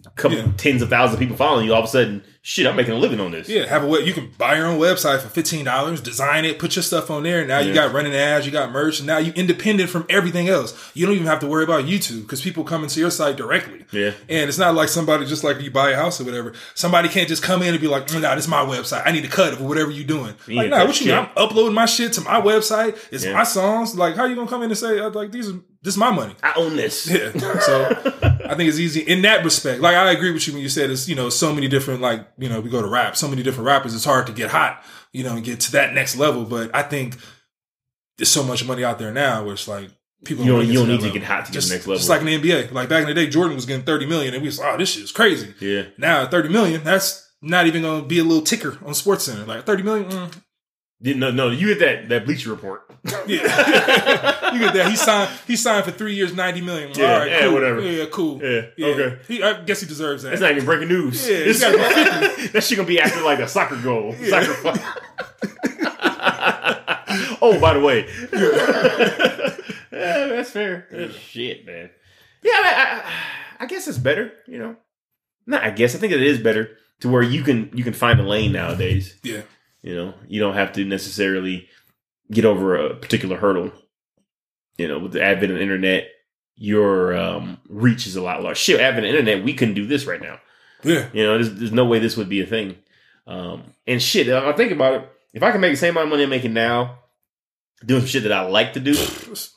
a couple Yeah. tens of thousands of people following you. All of a sudden, shit, I'm making a living on this. Yeah, have a web. You can buy your own website for fifteen dollars, design it, put your stuff on there. Now you got running ads, you got merch, and now you independent from everything else. You don't even have to worry about YouTube because people come into your site directly. Yeah. and it's not like somebody just like you buy a house or whatever. Somebody can't just come in and be like, "Mm, "Nah, this is my website. I need to cut it or whatever you're doing." You like, nah, what you mean? I'm uploading my shit to my website. It's Yeah. my songs. Like, how you gonna come in and say uh, like these are this is my money? I own this. Yeah. So I think it's easy in that respect. Like I agree with you when you said it's, you know, so many different like, you know, we go to rap, so many different rappers, it's hard to get hot, you know, and get to that next level. But I think there's so much money out there now where it's like people You don't- wanna you don't to need that to get hot to get to just, the next level. Just like in the NBA. Like back in the day, Jordan was getting 30 million and we was, like, oh, this shit is crazy. Yeah. Now 30 million, that's not even going to be a little ticker on SportsCenter. Like 30 million, mm, Didn't no, no, you get that that Bleacher report. yeah. you get that. He signed he signed for three years, 90 million. Yeah, All right, yeah, cool. whatever. Yeah, cool. Yeah, okay. He, I guess he deserves that. That's not even breaking news. Yeah, This- that shit gonna be after like a soccer goal. Soccer oh, by the way. yeah, that's fair. That's shit, man. Yeah, I, I, I guess it's better, you know. Not I guess I think it is better to where you can you can find a lane nowadays. yeah. You know, you don't have to necessarily get over a particular hurdle. You know, with the advent of the internet, your um, reach is a lot larger. Shit, advent of the internet, we couldn't do this right now. Yeah. You know, there's, there's no way this would be a thing. Um, and shit, I I think about it. If I can make the same amount of money I'm making now, doing some shit that I like to do,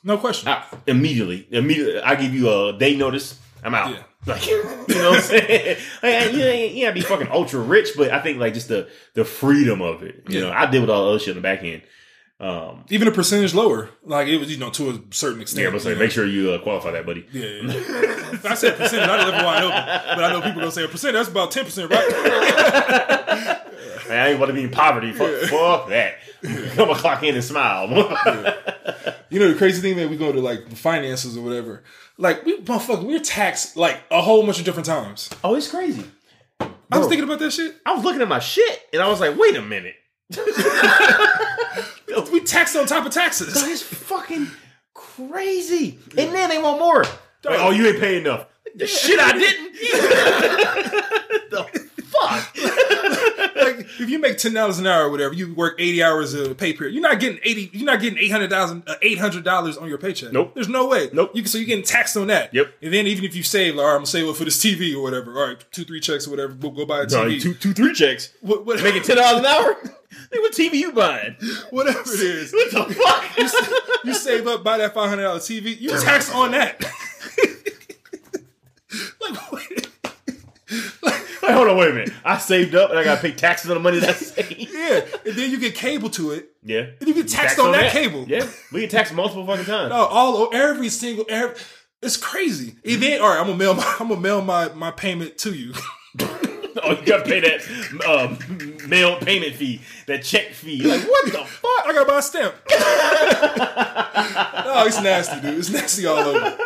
No question. I, immediately, immediately, I give you a day notice. I'm out. Yeah. Like, you know what I'm saying? Like, you ain't, you ain't be fucking ultra rich, but I think like just the the freedom of it. You Yeah. know, I deal with all the other shit on the back end. Um, Even a percentage lower. Like it was, you know, to a certain extent. yeah, but say, make sure you uh, qualify that, buddy. Yeah, yeah. I said percentage, I live wide open. But I know people gonna say a percent. That's about ten percent, right? Man, I ain't want to be in poverty. Fuck, fuck that. I'm gonna clock in and smile. You know the crazy thing, that We go to like the finances or whatever. Like we, motherfucker, we're taxed like a whole bunch of different times. oh, it's crazy. I was Bro. thinking about that shit. I was looking at my shit and I was like, wait a minute. We taxed on top of taxes. That's fucking crazy. And then they want more. Like, oh, you ain't paying enough. The shit I didn't. the fuck? like if you make ten dollars an hour or whatever, you work eighty hours a pay period. You're not getting eighty. You're not getting eight hundred thousand, uh, eight hundred dollars on your paycheck. Nope. There's no way. Nope. You, so you're getting taxed on that. Yep. And then even if you save, like, all right, I'm gonna save it for this TV or whatever. All right, two, three checks or whatever. We'll go buy a No, TV. two, two, three checks. what, what, Making ten dollars an hour. Hey, what TV you buying? whatever it is. What the fuck? you save up, buy that five hundred dollar TV. You tax on that. like, wait, Wait, hold on, wait a minute. I saved up and I got to pay taxes on the money that I saved. yeah, and then you get cable to it. Yeah. And you get taxed on, that, cable. Yeah. We get taxed multiple fucking times. No, all every single every. It's crazy. And then, all right, I'm gonna mail my I'm gonna mail my my payment to you. Oh, you got to pay that um, mail payment fee, that check fee. Like, what the fuck? I gotta buy a stamp. oh, it's nasty, dude. It's nasty all over.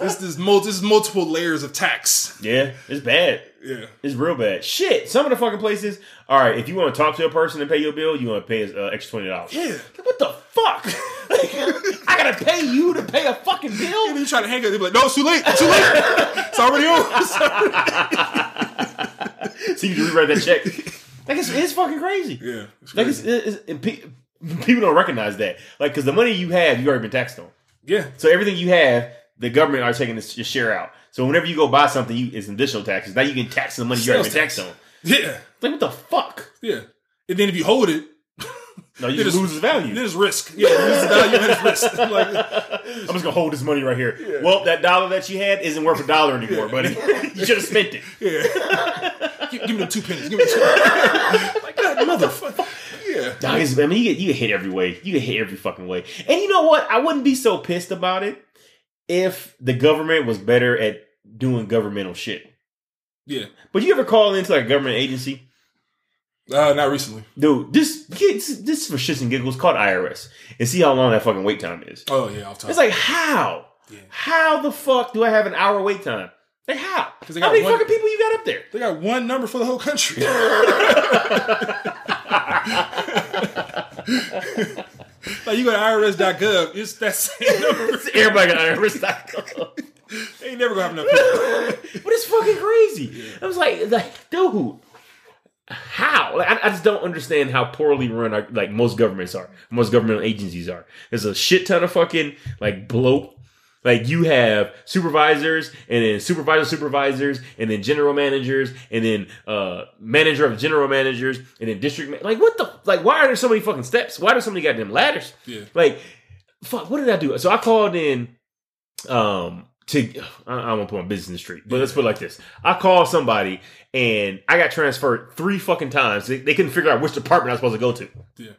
This mul- this is multiple layers of tax. Yeah, it's bad. Yeah. It's real bad. Shit. Some of the fucking places. All right, if you want to talk to a person and pay your bill, you want to pay us uh, extra twenty dollars. Yeah. What the fuck? Like, I gotta pay you to pay a fucking And bill. then you try to hang up, they be like, no, it's too late. It's too late. It's already on. so you can rewrite that check. Like it's, it's fucking crazy. yeah. It's Like it's, it's, and pe- people don't recognize that. Like because the money you have, you already been taxed on. yeah. So everything you have, the government are taking this, your share out. So whenever you go buy something, you, it's additional taxes. Now you can tax the money you already been taxed on. Yeah. Like what the fuck? Yeah. And then if you hold it, No, you just lose value. There's risk. Yeah, lose the value and it's risk. Like, I'm just gonna hold this money right here. Well, that dollar that you had isn't worth a dollar anymore, buddy. you should have spent it. yeah. give, give me the two pennies. Give me the two. like that motherfucker. Yeah. It's- I mean, you get you get hit every way. You get hit every fucking way. And you know what? I wouldn't be so pissed about it if the government was better at doing governmental shit. Yeah. But you ever call into like a government agency, Uh, not recently. dude? This this this is for shits and giggles. Called IRS and see how long that fucking wait time is. Oh yeah. It's like how, how the fuck do I have an hour wait time? Like how? 'Cause they How got many one- fucking people you got up there? they got one number for the whole country. like you go to IRS.gov, it's that same number. Everybody got IRS.com. They ain't never gonna have enough people. But it's fucking crazy. I was like, like, dude, how? Like, I, I just don't understand how poorly run our, like most governments are, most governmental agencies are. There's a shit ton of fucking like bloat. Like you have supervisors and then supervisor supervisors and then general managers and then uh manager of general managers and then district like what the like why are there so many fucking steps? Why there so many goddamn ladders? Yeah. Like fuck, what did I do? So I called in um to I I won't put my business in the street, but let's put it like this. I called somebody and I got transferred three fucking times. They, they couldn't figure out which department I was supposed to go to. Yeah.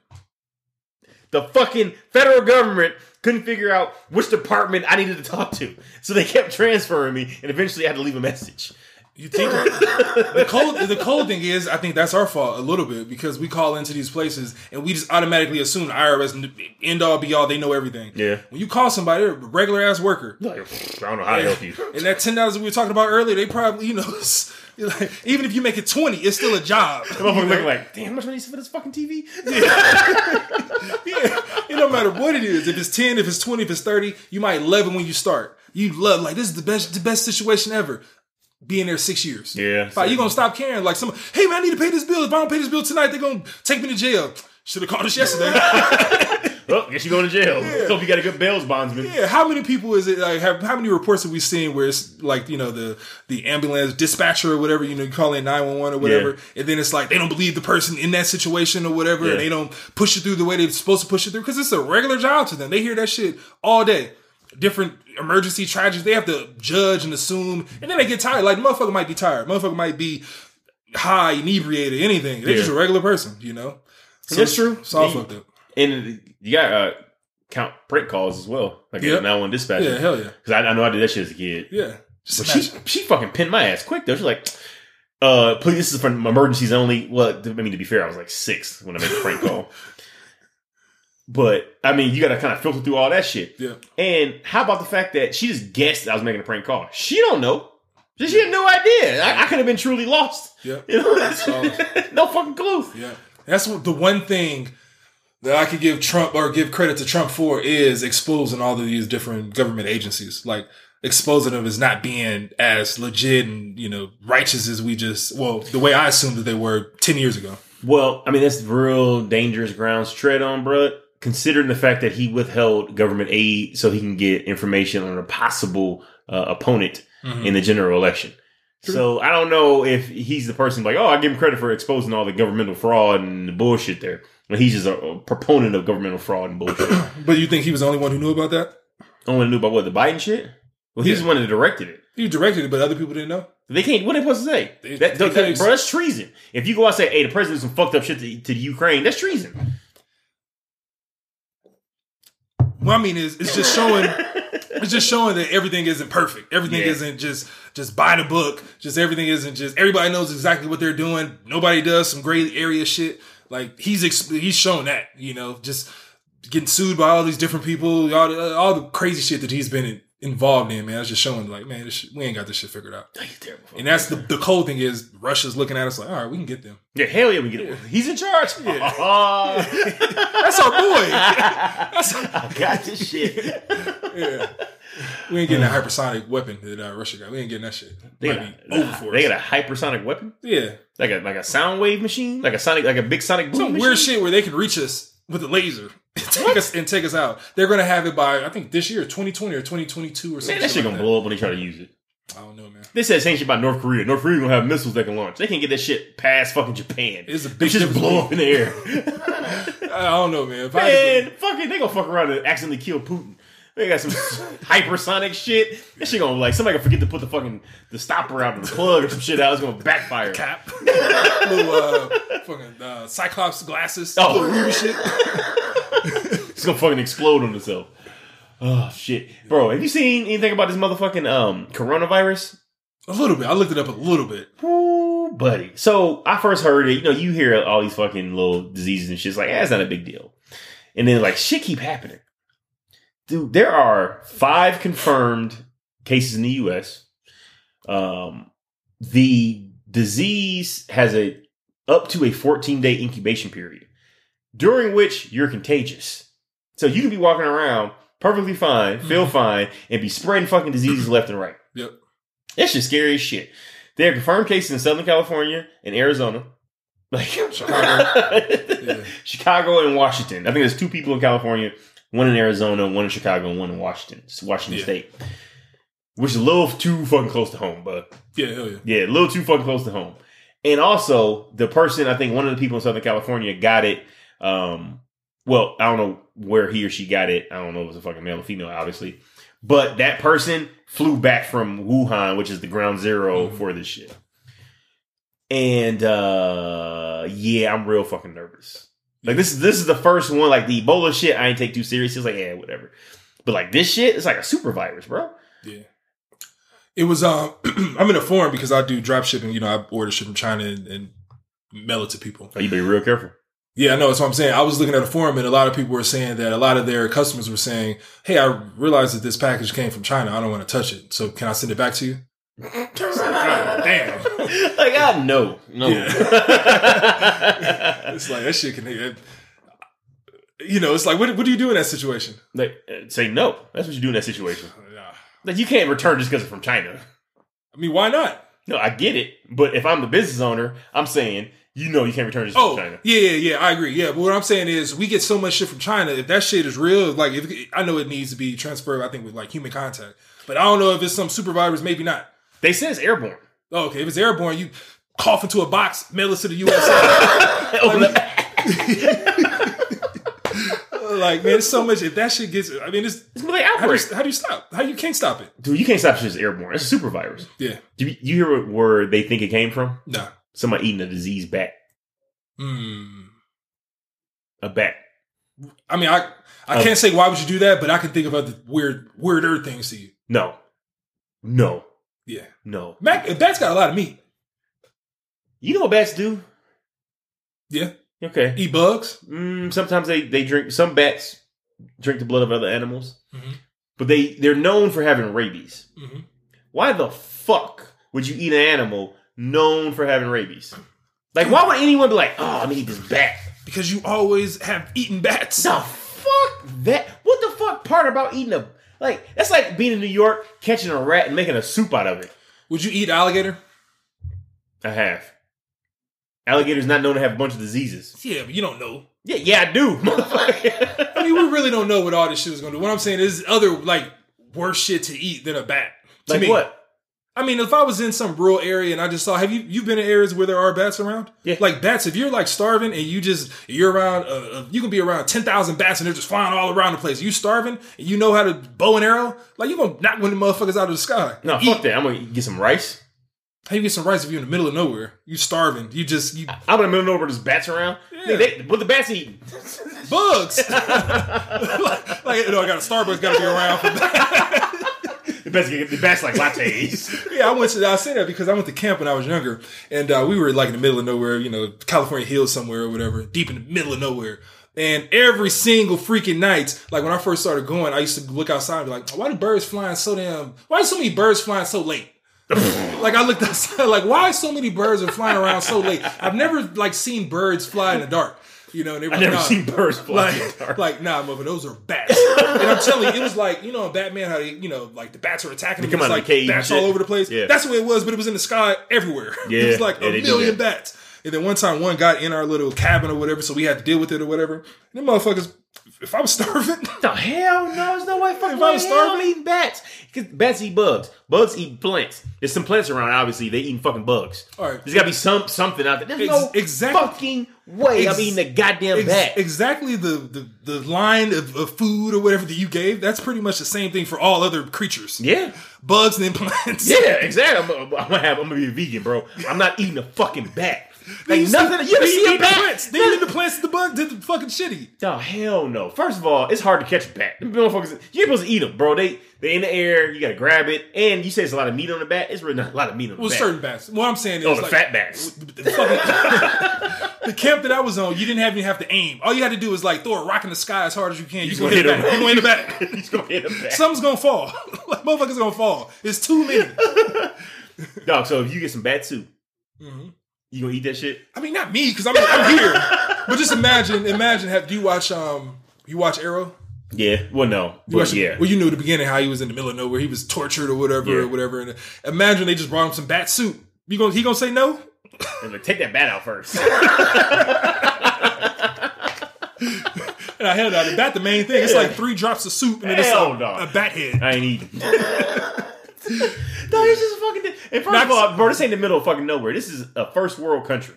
The fucking federal government couldn't figure out which department I needed to talk to. So they kept transferring me, and eventually I had to leave a message. You think the cold the cold thing is, I think that's our fault a little bit because we call into these places and we just automatically assume the IRS end all be all, they know everything. Yeah. When you call somebody, they're a regular ass worker, Like, I don't know how to help you. and that ten dollars we were talking about earlier, they probably you know, like, even if you make it twenty, it's still a job. Motherfucker looking like, damn, how much money is for this fucking TV? Yeah. yeah, it don't matter what it is. If it's ten, if it's twenty, if it's thirty, you might love it when you start. You love like this is the best, the best situation ever. Being there six years. Yeah. Like, you gonna stop caring? Like some, hey man, I need to pay this bill. If I don't pay this bill tonight, they're gonna take me to jail. Should have called us yesterday. Well, oh, guess you going to jail. Hope you got a good bails bondsman. yeah, how many people is it? Like, have how many reports have we seen where it's like you know the the ambulance dispatcher or whatever you know you call in nine one one or whatever, and then it's like they don't believe the person in that situation or whatever, Yeah. and they don't push it through the way they're supposed to push it through because it's a regular job to them. They hear that shit all day. Different emergency tragedies, they have to judge and assume, and then they get tired. Like motherfucker might be tired, motherfucker might be high, inebriated, anything. They're Yeah. just a regular person, you know. So That's true. It's all fucked up. And you got uh, count prank calls as well. Like Yep. now on dispatch. Yeah, hell yeah. Because I, I know I did that shit as a kid. Yeah. She she fucking pinned my ass quick though. She's like, uh, please, this is for emergencies only. Well, I mean, to be fair, I was like six when I made the prank call. But I mean, you got to kind of filter through all that shit. Yeah. And how about the fact that she just guessed I was making a prank call? She don't know. She she had no idea. I, I could have been truly lost. Yeah. You know, that's, no fucking clue. Yeah. That's what the one thing that I could give Trump or give credit to Trump for is exposing all of these different government agencies. Like exposing them as not being as legit and, you know, righteous as we just well, the way I assumed that they were ten years ago. Well, I mean, that's real dangerous grounds to tread on, bro. Considering the fact that he withheld government aid so he can get information on a possible uh, opponent in the general election. So I don't know if he's the person like, oh, I give him credit for exposing all the governmental fraud and the bullshit there. But he's just a, a proponent of governmental fraud and bullshit. But you think he was the only one who knew about that? Only knew about what the Biden shit. Well, he's Yeah. the one that directed it. He directed it, but other people didn't know. They can't. What are they supposed to say? They- that, they that- could've- bro, that's treason. If you go out and say, "Hey, the president did some fucked up shit to, to the Ukraine," that's treason. What I mean is, it's just showing. it's just showing that everything isn't perfect. Everything Yeah. isn't just just by the book. Just everything isn't just everybody knows exactly what they're doing. Nobody does some gray area shit. Like he's he's shown that you know just getting sued by all these different people, all the, all the crazy shit that he's been in, involved in. Man, it's just showing like man, this shit, we ain't got this shit figured out. And that's the the cold thing is Russia's looking at us like, all right, we can get them. Yeah, hell yeah, we get it. He's in charge. That's our boy. That's our- I got this shit. yeah. We ain't getting that hypersonic weapon that uh, Russia got. We ain't getting that shit. They got, for they got a hypersonic weapon, yeah. like a like a sound wave machine, like a sonic, like a big sonic boom Some machine. weird shit where they can reach us with a laser and take us and take us out. They're gonna have it by I think this year, 2020 or 2022 or something. Man, that shit gonna blow up when they try to use it. I don't know, man. They said the same shit about North Korea. North Korea gonna have missiles that can launch. They can't get that shit past fucking Japan. It's a they big just blow up in the air. I don't know, man. If I Man, fuck it, they gonna fuck around and accidentally kill Putin. They got some hypersonic shit. That shit gonna like somebody gonna forget to put the fucking the stopper out of the plug or some shit out. It's gonna backfire. cap, little uh, fucking uh, Cyclops glasses, Oh. little weird shit. It's gonna fucking explode on itself. Oh shit, bro! Have you seen anything about this motherfucking um coronavirus? A little bit. I looked it up a little bit. Ooh, buddy. So I first heard it. You know, you hear all these fucking little diseases and shit. It's like, eh, it's not a big deal. And then like shit keep happening. Dude, there are five confirmed cases in the U.S. Um, the disease has a up to a 14 day incubation period, during which you're contagious. So you can be walking around perfectly fine, feel fine, and be spreading fucking diseases left and right. Yep. That's just scary as shit. There are confirmed cases in Southern California and Arizona. Like Chicago. Chicago and Washington. I think there's two people in California, one in Arizona, one in Chicago, and one in Washington. Washington Yeah. State. Which is a little too fucking close to home, but Yeah, hell yeah. yeah, a little too fucking close to home. And also, the person, I think one of the people in Southern California got it. Um, well, I don't know where he or she got it. I don't know if it was a fucking male or female, obviously. But that person flew back from Wuhan, which is the ground 0 for this shit. And uh yeah, I'm real fucking nervous. Like this is this is the first one. Like the Ebola shit, I ain't take too serious. It's like yeah, whatever. But like this shit, it's like a super virus, bro. Yeah. It was um I'm in a forum because I do drop shipping, you know, I order shit from China and, and mail it to people. Oh, you be real careful. Yeah, no, that's what I'm saying. I was looking at a forum and a lot of people were saying that a lot of their customers were saying, Hey, I realized that this package came from China. I don't want to touch it. So can I send it back to you? God damn. like I know, no. It's like that shit can it, you know, it's like what what do you do in that situation? like uh, say no. That's what you do in that situation. Like you can't return just because it's from China. I mean, why not? No, I get it. But if I'm the business owner, I'm saying you know you can't return this Oh, from China. yeah, yeah, yeah. I agree. Yeah, but what I'm saying is, we get so much shit from China. If that shit is real, like, if I know it needs to be transferred, I think with like human contact. But I don't know if it's some super virus, maybe not. They say it's airborne. Oh, okay, if it's airborne, you cough into a box, mail it to the USA. Up- like, man, it's so much. If that shit gets, I mean, it's It's like how do, you, how do you stop? How you can't stop it? Dude, you can't stop shit. It's airborne. It's a super virus. Yeah, Do you, you hear where they think it came from? nah. Somebody eating a diseased bat. Hmm. A bat. I mean, I I Oh. can't say why would you do that, but I can think of other weird, weirder things to you. No. No. Yeah, No. Mac, that's got a lot of meat. You know what bats do? Yeah, Okay. eat bugs. Mm, sometimes they, they drink some bats drink the blood of other animals. Mhm. But they, they're known for having rabies. Mhm. Why the fuck would you eat an animal known for having rabies? Like why would anyone be like, oh, I'm gonna eat this bat? Because you always have eaten bats. The fuck that? What the fuck part about eating a like? That's like being in New York, catching a rat and making a soup out of it. Would you eat alligator? I have. Alligators not known to have a bunch of diseases. Yeah, but you don't know. Yeah, yeah, I do. I mean, we really don't know what all this shit is going to do. What I'm saying is other like worse shit to eat than a bat. To like me. what? I mean, if I was in some rural area and I just saw, have you you've been in areas where there are bats around? Yeah. Like bats, if you're like starving and you just you're around, uh, uh, you can be around ten thousand bats and they're just flying all around the place. You starving and you know how to bow and arrow, like you are gonna knock one of the motherfuckers out of the sky. No, Eat. fuck that. I'm gonna get some rice. How you get some rice if you're in the middle of nowhere? You starving? You just you I'm in the middle of nowhere where there's bats around. Yeah. They, they, what the bats eating? bugs. like, like, you know, I got a Starbucks got to be around for that. The get, the best like lattes. Yeah, I went to. I say that because I went to camp when I was younger, and uh, we were like in the middle of nowhere, you know, California hills somewhere or whatever, deep in the middle of nowhere. And every single freaking night, like when I first started going, I used to look outside and be like, "Why do birds flying so damn? Why are so many birds flying so late?" like I looked outside, like, "Why so many birds are flying around so late?" I've never like seen birds fly in the dark, you know. And they were I like, never "Nah." seen birds fly. the like, like, nah, mother, those are bats. and I'm telling you, it was like, you know, Batman, how they, you know, like the bats are attacking They come out of like the cage bats shit. all over the place. Yeah. That's the way it was, but it was in the sky everywhere. Yeah, it was like yeah, a million bats. And then one time, one got in our little cabin or whatever, so we had to deal with it or whatever. And them motherfuckers, if I was starving, the hell no, there's no way fucking If I was starving, I'm starving- eating bats. Because bats eat bugs. Bugs eat plants. There's some plants around, obviously. They eating fucking bugs. All right. There's gotta be some something out there. There's Ex- no exactly- fucking way Ex- I'm eating a goddamn ex- bat. exactly the, the, the line of, of food or whatever that you gave, that's pretty much the same thing for all other creatures. yeah. Bugs and then plants. Yeah, exactly. I'm, I'm gonna have. I'm gonna be a vegan, bro. I'm not eating a fucking bat. Like They nothing. You ever see eat a the bat? plants. They eat the plants. The bug did the fucking shitty. Oh hell no! First of all, it's hard to catch a bat. Them motherfuckers, you're supposed to eat them, bro. They they in the air. You gotta grab it, and you say it's a lot of meat on the bat. It's really not a lot of meat on the Well, bat. certain bats. What I'm saying is, Oh, the like, fat bats. The, fucking, the camp that I was on, you didn't have even have to aim. All you had to do was like throw a rock in the sky as hard as you can. You just gonna hit, hit it back. him. You gonna hit it back. He's gonna hit a bat. Something's gonna fall. like motherfuckers gonna fall. It's too many. Dog. So if you get some bat soup, Mm-hmm. You gonna eat that shit? I mean, not me because I'm, I'm here. But just imagine, imagine. Have do you watch um you watch Arrow? Yeah. Well, no. You But watch- yeah. Well, you knew at the beginning how he was in the middle of nowhere. He was tortured or whatever, Yeah. or whatever. And imagine they just brought him some bat soup. You gonna he gonna say no? And like, take that bat out first. And I held out the bat. The main thing. It's like three drops of soup and then it's no. a bat head. I ain't eating. no, this is fucking. And first of all, bro, this ain't the middle of fucking nowhere. This is a first world country,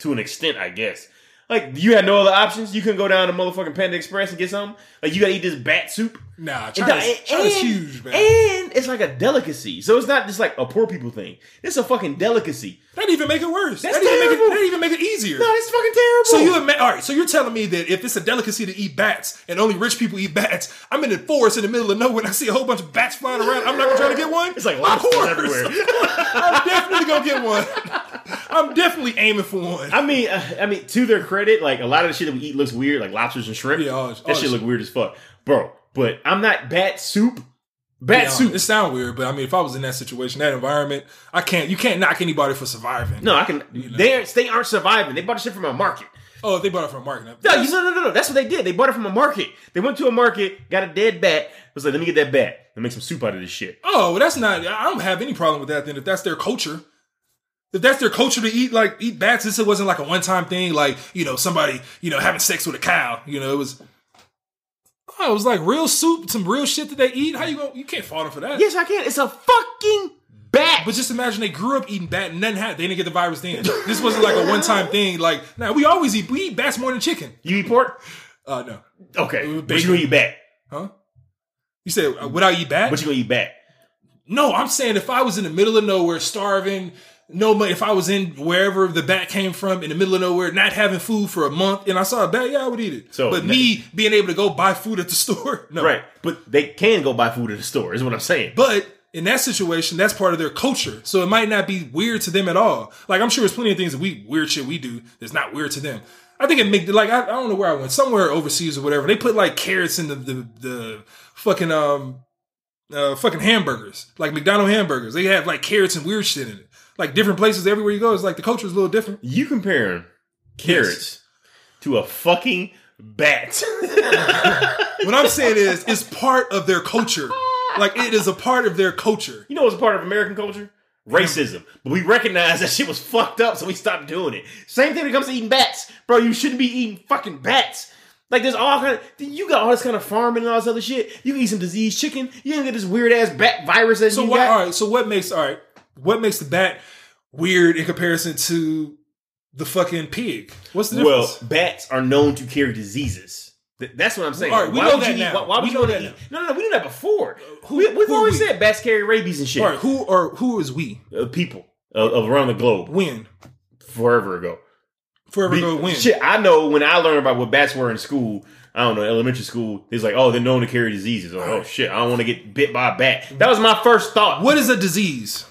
to an extent, I guess. Like you had no other options. You couldn't go down to motherfucking Panda Express and get something. Like you gotta eat this bat soup. Nah, And, China's, and- huge, man. And it's like a delicacy. So it's not just like a poor people thing. It's a fucking delicacy. That even make it worse. That's that even make it, that even make it easier. No, it's fucking terrible. So you ima- all right? So you're telling me that if it's a delicacy to eat bats and only rich people eat bats, I'm in the forest in the middle of nowhere and I see a whole bunch of bats flying around. I'm not gonna try to get one. It's like Of lobsters everywhere. I'm definitely gonna get one. I'm definitely aiming for one. I mean, uh, I mean, to their credit, like a lot of the shit that we eat looks weird, like lobsters and shrimp. Yeah, all- that all shit shit. look weird as fuck, bro. But I'm not bat soup. Bat Yeah, soup. It sound weird, but I mean, if I was in that situation, that environment, I can't. You can't knock anybody for surviving. No, I can. They they aren't surviving. They bought the shit from a market. Oh, they bought it from a market. No, you, no, no, no, no. That's what they did. They bought it from a market. They went to a market, got a dead bat. Was like, let me get that bat and make some soup out of this shit. Oh, well, that's not. I don't have any problem with that. Then, if that's their culture, if that's their culture to eat like eat bats, this wasn't like a one time thing. Like you know, somebody you know having sex with a cow. You know, it was. Oh, it was like real soup, some real shit that they eat. How you go? You can't fault them for that. Yes, I can. It's a fucking bat. But just imagine they grew up eating bat and nothing happened. They didn't get the virus then. This wasn't like a one time thing. Like now, we always eat. We eat bats more than chicken. you eat pork? Uh, no. Okay, but you gonna eat bat? Huh? You said uh, would I eat bat? But you gonna eat bat? No, I'm saying if I was in the middle of nowhere, starving, no money. If I was in wherever the bat came from, in the middle of nowhere, not having food for a month, and I saw a bat, yeah, I would eat it. So, but me being able to go buy food at the store, no. Right, but they can go buy food at the store. Is what I'm saying. But in that situation, that's part of their culture, so it might not be weird to them at all. Like I'm sure there's plenty of things that we weird shit we do that's not weird to them. I think it make like I, I don't know where I went, somewhere overseas or whatever. They put like carrots in the the, the fucking um uh, fucking hamburgers, like McDonald hamburgers. They have like carrots and weird shit in it. Like different places, everywhere you go, it's like the culture is a little different. You comparing carrots to a fucking bat? What I'm saying is, it's part of their culture. Like it is a part of their culture. You know what's a part of American culture? Racism. But we recognize that shit was fucked up, so we stopped doing it. Same thing when it comes to eating bats. Bro, you shouldn't be eating fucking bats. Like there's all kind of you got all this kind of farming and all this other shit. You can eat some diseased chicken. You can get this weird ass bat virus that So you what? got. All right. So what makes all right? What makes the bat weird in comparison to the fucking pig? What's the difference? Well, bats are known to carry diseases. Th- That's what I'm saying. All right, we why know would that you now. Why, why would We you know want that to eat? No, no, no. We knew that before. who- we, we've who always we? said bats carry rabies and shit. all right. Who or who is we? Uh, people uh, around the globe When forever ago. forever Be- go when? Shit, I know when I learned about what bats were in school. I don't know, elementary school. It's like, oh, they're known to carry diseases. Like, oh shit, I don't want to get bit by a bat. That was my first thought. What is a disease?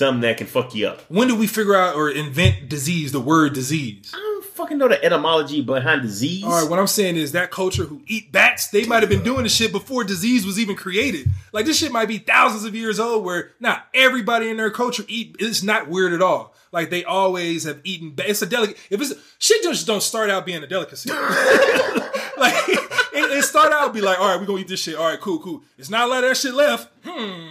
Something that can fuck you up. When did we figure out or invent disease? The word disease. I don't fucking know the etymology behind disease. All right, what I'm saying is that culture who eat bats, they might have been doing this shit before disease was even created. Like this shit might be thousands of years old where not everybody in their culture eat it's not weird at all. Like they always have eaten it's a delicate if it's shit just don't start out being a delicacy. like it, start out be like, all right, we're gonna eat this shit. All right, cool, cool. It's not a lot of that shit left. Hmm.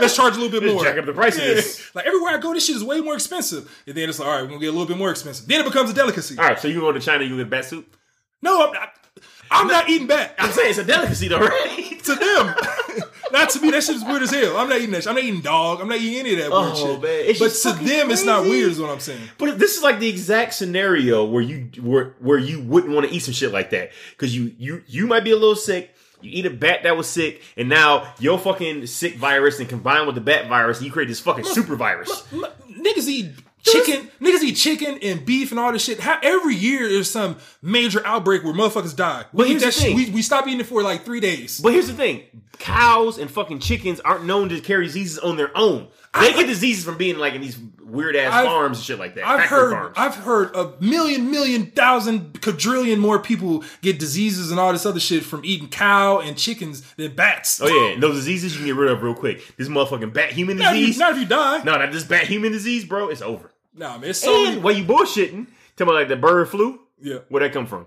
Let's charge a little bit more. jack up the price Yeah. Like everywhere I go, this shit is way more expensive. And then it's like, all right, we're gonna get a little bit more expensive. Then it becomes a delicacy. All right, so you go to China, you get bat soup. No, I'm not. I'm not eating bat. I'm saying it's a delicacy, though, right? to them. not to me, that shit is weird as hell. I'm not eating that shit. I'm not eating dog. I'm not eating any of that weird Oh, shit. man. But to them, it's not weird, is what I'm saying. But this is like the exact scenario where you where where you wouldn't want to eat some shit like that because you you you might be a little sick. You eat a bat that was sick, and now your fucking sick virus and combined with the bat virus, you create this fucking super virus. M- Niggas eat chicken. Niggas eat chicken and beef and all this shit. How, every year there's some major outbreak where motherfuckers die. We But here's the shit. thing. We, we stop eating it for like three days. But here's the thing: cows and fucking chickens aren't known to carry diseases on their own. They get diseases from being like in these weird ass farms and shit like that. I've heard, farms. I've heard a million, million, thousand, quadrillion more people get diseases and all this other shit from eating cow and chickens than bats. oh yeah, and those diseases you can get rid of real quick. This motherfucking bat human Not if, disease. you, not if you die. no, not this bat human disease, bro. It's over. Nah, man. It's so And you bullshitting, tell me like the bird flu. Yeah. Where'd that come from?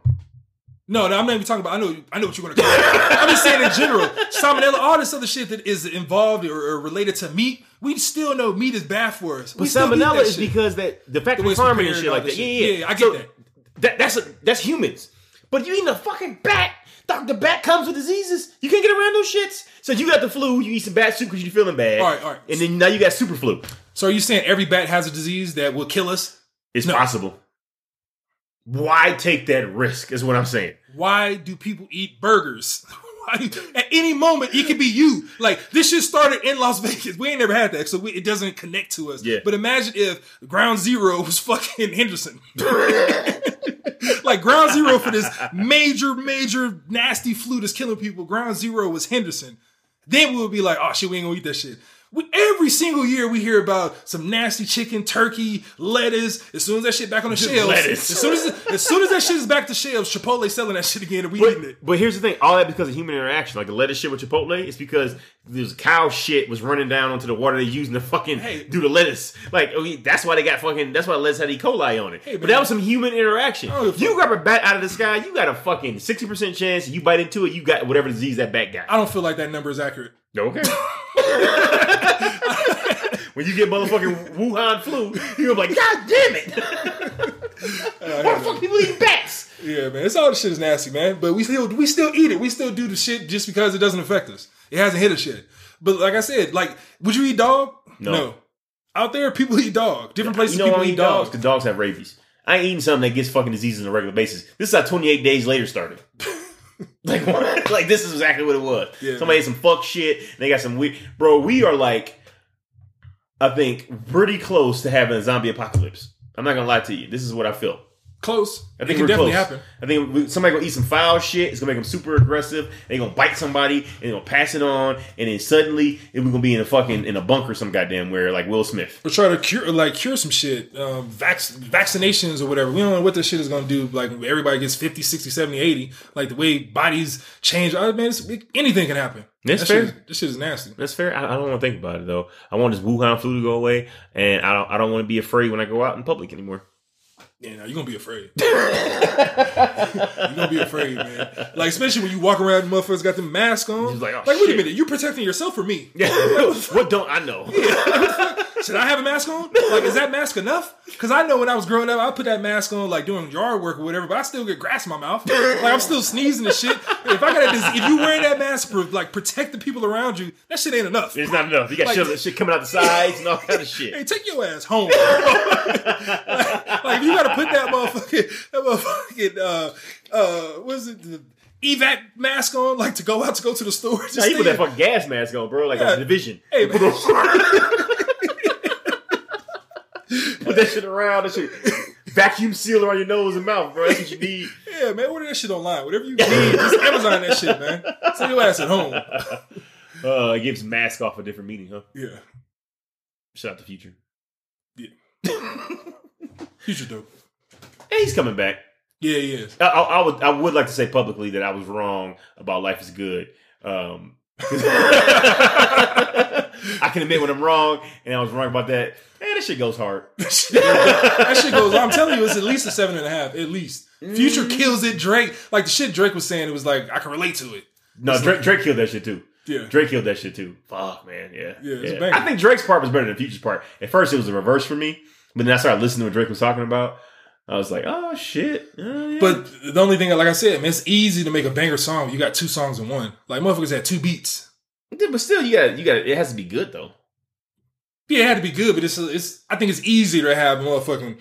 No, no, I'm not even talking about. I know, I know what you're gonna. Call it. I'm just saying in general, salmonella, all this other shit that is involved or, or related to meat. We still know meat is bad for us. But We salmonella is shit. because that the factory it's farming and shit like that. this Yeah, yeah, Yeah, I get So that. that. That's a, that's humans. But you eating a fucking bat. The bat comes with diseases. You can't get around those shits. So you got the flu. You eat some bat soup because you're feeling bad. All right, all right. And then now you got super flu. So are you saying every bat has a disease that will kill us? It's No. possible. Why take that risk? Is what I'm saying. Why do people eat burgers? At any moment, it could be you. Like this shit started in Las Vegas. We ain't never had that, so we, it doesn't connect to us. Yeah. But imagine if Ground Zero was fucking Henderson. Like ground zero for this major, major nasty flu that's killing people. Ground zero was Henderson. Then we would be like, oh shit, we ain't gonna eat that shit. We, every single year we hear about some nasty chicken, turkey, lettuce. As soon as that shit back on the shelves, lettuce. as soon as as soon as that shit is back to shelves, Chipotle selling that shit again, and we eating But, it. but here's the thing: all that because of human interaction. Like the lettuce shit with Chipotle, it's because this cow shit was running down onto the water they using to fucking Hey. do the lettuce. Like oh, that's why they got fucking. That's why lettuce had E. coli on it. Hey, but man. that was some human interaction. Oh, I a You grab a bat out of the sky, you got a fucking sixty percent chance. You bite into it, you got whatever disease that bat got. I don't feel like that number is accurate. Okay. when you get motherfucking Wuhan flu, you're like, God damn it! Why the fuck people eating bats? Yeah, man, it's all the shit is nasty, man. But we still we still eat it. We still do the shit just because it doesn't affect us. It hasn't hit us yet. But like I said, like, would you eat dog? No. Out there, people eat dog. Different places, You know people I eat dogs. Because dogs have rabies. I ain't eating something that gets fucking diseases on a regular basis. This is how 28 days later started. like what? Like this is exactly what it was. Yeah, Somebody ate some fuck shit. They got some weird. Bro, we are like, I think, pretty close to having a zombie apocalypse. I'm not gonna lie to you. This is what I feel. Close. I it think can we're definitely close. happen. I think we, somebody gonna eat some foul shit. It's gonna make them super aggressive. They gonna bite somebody and they gonna pass it on, and then suddenly we're gonna be in a fucking in a bunker, some goddamn where like Will Smith. Or try to cure, like, cure some shit. Um, vac- vaccinations or whatever. We don't know what this shit is going to do. Like, everybody gets 50, 60, 70, 80. Like, the way bodies change. I mean, it's, anything can happen. That's that fair. Shit, this shit is nasty. That's fair. I, I don't want to think about it though. I want this Wuhan flu to go away, and I don't. I don't want to be afraid when I go out in public anymore. Yeah, no, you're gonna be afraid. you're gonna be afraid, man. Like especially when you walk around, and motherfuckers got the mask on. He's like, oh, Like, oh, wait a minute, you protecting yourself or me? Yeah. what don't I know? Should I have a mask on? Like, is that mask enough? Because I know when I was growing up, I put that mask on, like doing yard work or whatever, but I still get grass in my mouth. Like, I'm still sneezing and shit. If I got to, if you wearing that mask for like protect the people around you, that shit ain't enough. It's not enough. You got Like- shit, shit coming out the sides and all kind of shit. Hey, take your ass home. like, like, you got to put that motherfucking, that motherfucking, uh, uh, what is it? The, evac mask on, like to go out to go to the store. Just Nah, you put that fucking gas mask on, bro, like Yeah. a division. Hey, man. Put that shit around. That shit vacuum seal around your nose and mouth, bro. That's what you need. Yeah, man, order that shit online. Whatever you need, just Amazon that shit, man. Send your ass at home. Uh, it gives mask off a different meaning, huh? Yeah, Shout out to Future. Yeah. Future dope. Hey, he's coming back. Yeah, he is. I, I, I would I would like to say publicly that I was wrong about life is good. Um, I can admit when I'm wrong, and I was wrong about that. Man, that shit goes hard. that shit goes. I'm telling you, it's at least a seven and a half. At least. Future mm. kills it. Drake, like the shit Drake was saying, it was like I can relate to it. No, Drake, Drake killed that shit too. Yeah. Drake killed that shit too. Fuck, man. Yeah. Yeah, a banger. I think Drake's part was better than Future's part. At first, it was the reverse for me, but then I started listening to what Drake was talking about. I was like, oh shit. Oh, yeah. But the only thing, like I said, man, it's easy to make a banger song. You got two songs in one. Like motherfuckers had two beats. Yeah, but still, you got you got it has to be good though. Yeah, it had to be good, but it's it's. I think it's easier to have a motherfucking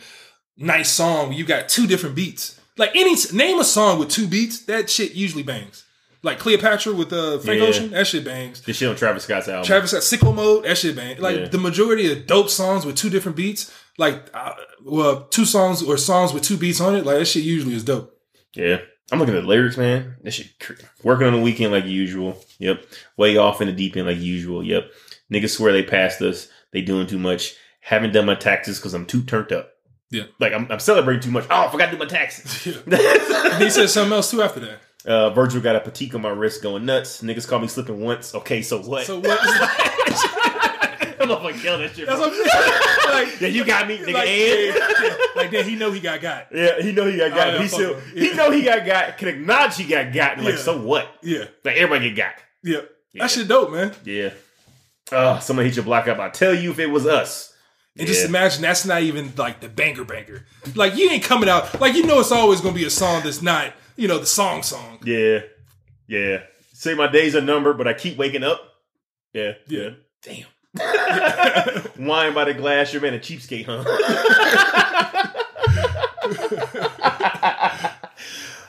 nice song. Where you got two different beats. Like any name a song with two beats, that shit usually bangs. Like Cleopatra with uh, Frank Yeah. Ocean, that shit bangs. This shit on Travis Scott's album. Travis got sicko mode, that shit bangs. Like Yeah. the majority of dope songs with two different beats, like uh, well, two songs or songs with two beats on it, like that shit usually is dope. Yeah. I'm looking at the lyrics, man. That shit working on the weekend like usual. Yep. Way off in the deep end like usual. Yep. Niggas swear they passed us. They doing too much. Haven't done my taxes because I'm too turned up. Yeah. Like I'm, I'm celebrating too much. Oh, I forgot to do my taxes. And he said something else too after that. uh, Virgil got a Patek on my wrist going nuts. Niggas call me slipping once. Okay, so what? So what? I'm gonna kill that shit. That's what I'm saying. Like, Yeah, you got me, nigga. like, and yeah, like then he know he got got. yeah, he know he got got. Oh, yeah, he still him. he know he got got. Can acknowledge he got got. And like, so what? Yeah, Like everybody get got. yeah, Yeah. that shit dope, man. Yeah. Oh, somebody hit your block up. I tell you, if it was us. And just imagine that's not even like the banger banger. Like you ain't coming out like you know it's always gonna be a song that's not you know the song song. Yeah. Yeah. Say my days are numbered, but I keep waking up. Yeah. Yeah. Damn. Wine by the glass, your man a cheapskate, huh?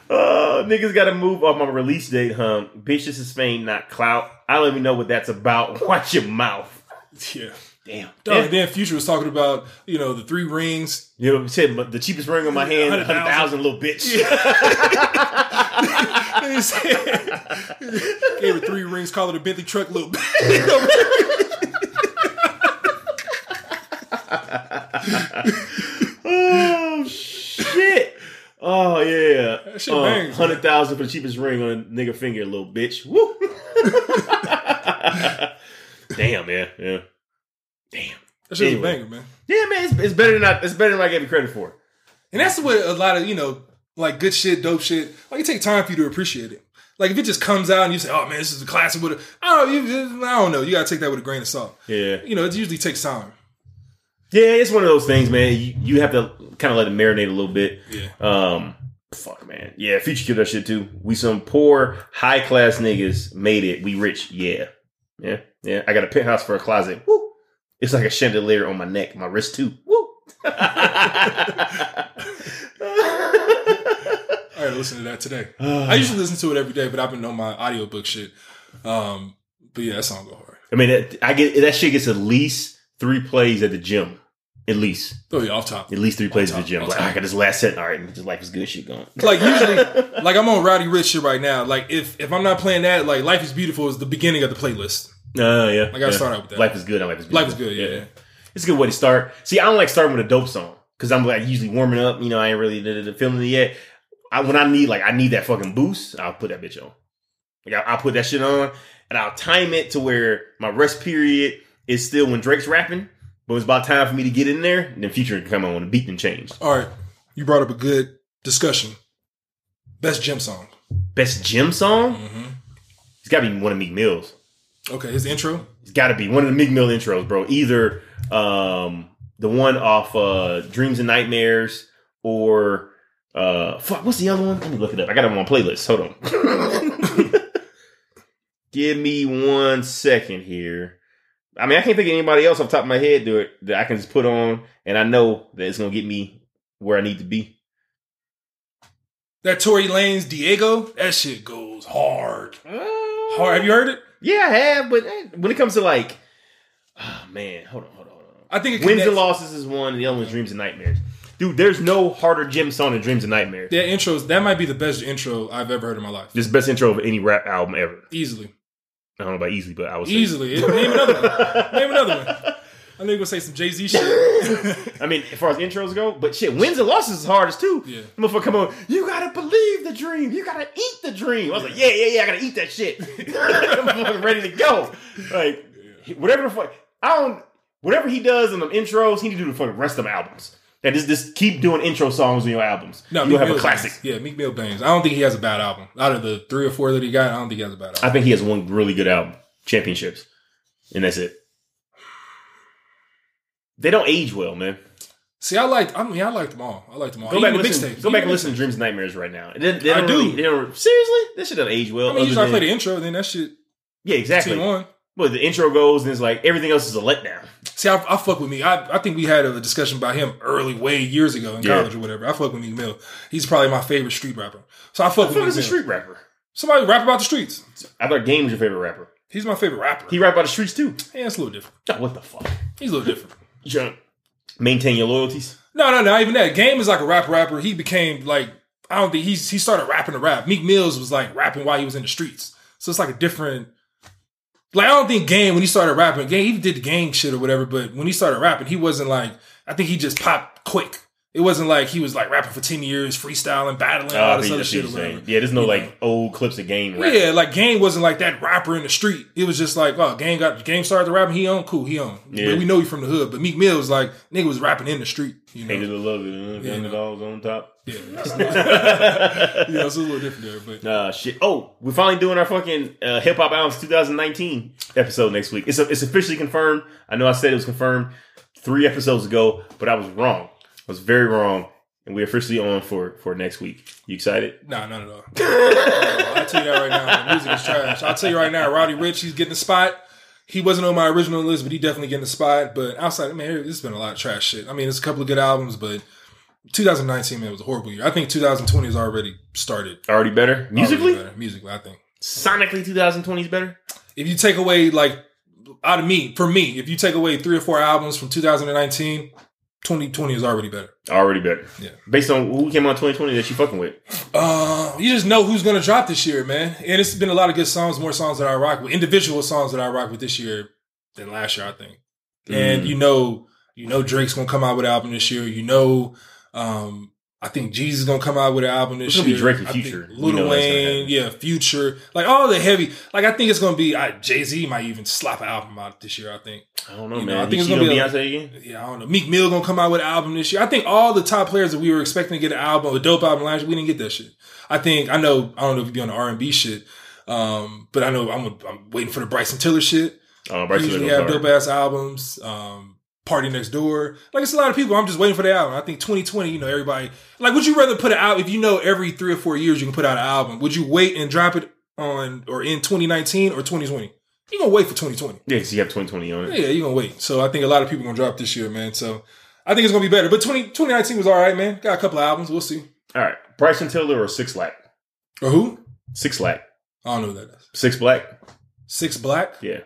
Oh, niggas gotta move off my release date, huh? Bitch, this is fame, not clout. I don't even know what that's about. Watch your mouth. Yeah, Damn. Dog, Yeah. And then Future was talking about you know the three rings. You know, said but the cheapest ring on my hand, 100,000. 100,000, little bitch. Said- gave her three rings, called it a Bentley truck, little. Oh, shit. Oh, yeah. That shit uh, bangs, 100,000 for the cheapest ring on a nigga finger, little bitch. Woo. Damn, man. Yeah. Damn. That shit's Anyway. a banger, man. Yeah, man, it's, it's better than I, it's better than I gave it credit for. And that's what a lot of you know, like good shit, dope shit. Like it take time for you to appreciate it. Like if it just comes out and you say, "Oh man, this is a classic," with a, I don't, know, you, I don't know. You gotta take that with a grain of salt. Yeah. You know, it usually takes time. Yeah, it's one of those things, man. You, you have to kind of let it marinate a little bit. Yeah. Um, fuck, man. Yeah, Future killed that shit too. We some poor, high class niggas made it. We rich. Yeah. Yeah. Yeah. I got a penthouse for a closet. Woo. It's like a chandelier on my neck, my wrist too. Woo. I gotta listen to that today. I usually listen to it every day, but I've been on my audiobook shit. Um, but yeah, that song go hard. I mean, that, I get that shit gets at least three plays at the gym. At least, Oh yeah, off top. at least three plays at the gym. Like, top. I got this last set. All right, this life is good shit going. Like usually, like I'm on Roddy Ricch shit right now. Like if if I'm not playing that, like Life is Beautiful is the beginning of the playlist. Oh yeah, I gotta yeah. start out with that. Life is good. Life is Life is good, yeah. It's a good way to start. See, I don't like starting with a dope song because I'm like usually warming up. You know, I ain't really feeling it yet. I, when I need like I need that fucking boost, I'll put that bitch on. Like I, I'll put that shit on and I'll time it to where my rest period is still when Drake's rapping, but it's about time for me to get in there. And then Future can come on the beat then change. All right, you brought up a good discussion. Best gym song. Best gym song? Mm-hmm. It's got to be one of Meek Mill's. Okay, his intro. It's got to be one of the Meek Mill intros, bro. Either um, the one off uh, Dreams and Nightmares or uh, fuck, what's the other one? Let me look it up. I got it on my playlist. Hold on. Give me one second here. I mean, I can't think of anybody else off the top of my head it that I can just put on, and I know that it's gonna get me where I need to be. That Tory Lanez Diego. That shit goes hard. Hard. Have you heard it? Yeah, I have, but eh, when it comes to like, oh man, hold on, hold on, hold on. I think it Wins and losses is one, and the other one's Dreams and Nightmares. Dude, there's no harder gym song than Dreams and Nightmares. That intros. That might be the best intro I've ever heard in my life. This is the best intro of any rap album ever. Easily. I don't know about easily, but I was say- Easily. Name another one. Name another one. I know you're gonna say some Jay Z shit. I mean, as far as intros go, but shit, wins and losses is hardest too. Yeah. Motherfucker, come on, you gotta believe the dream. You gotta eat the dream. I was like, yeah, yeah, yeah, I gotta eat that shit. I'm ready to go. Like, whatever the fuck, I don't, whatever he does in them intros, he need to do for the fucking rest of them albums. And just, just keep doing intro songs in your albums. No, you'll have a classic. bangs. Yeah, Meek Mill bangs. I don't think he has a bad album. Out of the three or four that he got, I don't think he has a bad album. I think he has one really good album, Championships, and that's it. They don't age well, man. See, I liked. I mean, I liked them all. I liked them all. Go Even back and listen. Go back and listen to Dreams and Nightmares right now. They, they I do. Really, they don't, seriously, this shit doesn't age well. I mean, usually I play the intro, then that shit. yeah, exactly. Team The intro goes, and it's like everything else is a letdown. See, I, I fuck with me. I, I think we had a discussion about him early, way years ago in Yeah. college or whatever. I fuck with Meek Mill. He's probably my favorite street rapper. So I fuck I with thought Meek a street rapper. Somebody rap about the streets. I thought Game was your favorite rapper. He's my favorite rapper. He rap about the streets too. yeah, it's a little different. Oh, what the fuck? He's a little different. You maintain your loyalties? No, no, not even that. Game is like a rap rapper. He became like I don't think he's he started rapping to rap. Meek Mills was like rapping while he was in the streets. So it's like a different. Like I don't think Game when he started rapping, Game he did the gang shit or whatever. But when he started rapping, he wasn't like I think he just popped quick. It wasn't like he was like rapping for ten years, freestyling, battling, oh, all Oh, this other shit. Yeah, there's no You like know? old clips of Game rap. Yeah, like Game wasn't like that rapper in the street. It was just like, oh, Game got Game started to rapping, he on, cool, he on. Yeah. But we know you from the hood. But Meek Mill was like, nigga was rapping in the street. You know, Hated to love it. Uh, Yeah, no. dogs on top. yeah, yeah, it's a little different there. But Uh, shit. Oh, we're finally doing our fucking uh, hip hop albums 2019 episode next week. It's it's officially confirmed. I know I said it was confirmed three episodes ago, but I was wrong. I was very wrong, and we're officially on for for next week. You excited? Nah, not at all. I'll tell you that right now. The music is trash. I'll tell you right now, Roddy Ricch, he's getting the spot. He wasn't on my original list, but he definitely getting the spot. But outside, man, there's been a lot of trash shit. I mean, it's a couple of good albums, but 2019, man, was a horrible year. I think 2020 has already started. Already better Already musically. better. musically, I think. Sonically, 2020 is better. If you take away like out of me, for me, if you take away three or four albums from 2019, 2020 is already better. Already better. Yeah. Based on who came out 2020 that you fucking with. Uh, you just know who's gonna drop this year, man. And it's been a lot of good songs, more songs that I rock with, individual songs that I rock with this year than last year, I think. And Mm. you know, you know Drake's gonna come out with an album this year. You know, um, I think Jesus is gonna come out with an album this It's year. Drake and Future. Lil Wayne, yeah, Future, like all the heavy. Like I think it's gonna be. I, Jay Z might even slap an album out this year. I think. I don't know, You man. know, I think it's gonna be Beyonce again. Yeah, I don't know. Meek Mill gonna come out with an album this year. I think all the top players that we were expecting to get an album, a dope album last year, we didn't get that shit. I think I know. I don't know if you be on the R and B shit, um, but I know I'm, I'm waiting for the Bryson Tiller shit. Oh, Bryson Usually Tiller have dope ass albums. Um, PartyNextDoor. Like it's a lot of people. I'm just waiting for the album. I think 2020. You know, everybody. Like, would you rather put it out if you know every three or four years you can put out an album? Would you wait and drop it on or in 2019 or 2020? You gonna wait for 2020? Yeah, because you have 2020 on it. Yeah, you're gonna wait. So I think a lot of people gonna drop this year, man. So I think it's gonna be better. But 20, 2019 was all right, man. Got a couple of albums. We'll see. All right. Bryson Tiller or Six Lack? Or who? Six Lack. I don't know who that is. Six Black? Six Black. Yeah.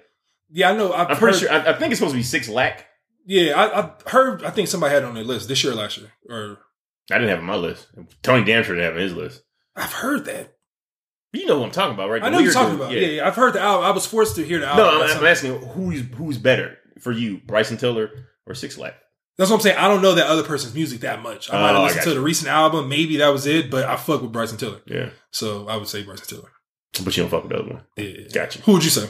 Yeah, I know. I've I'm pretty sure. I, I think it's supposed to be Six Lack. Yeah, I, I heard. I think somebody had it on their list this year, or last year, or I didn't have it on my list. Tony Damsher didn't have it on his list. I've heard that. You know what I'm talking about, right? I The know you're talking about. Yeah. yeah, I've heard the album. I was forced to hear the album. No, I'm, I'm asking who's who's better for you, Bryson Tiller or Six Lack? That's what I'm saying. I don't know that other person's music that much. I might Oh, have I listened to you. the recent album. Maybe that was it, but I fuck with Bryson Tiller. Yeah, So I would say Bryson Tiller. but you don't fuck with the other one. Yeah. Gotcha. Who would you say?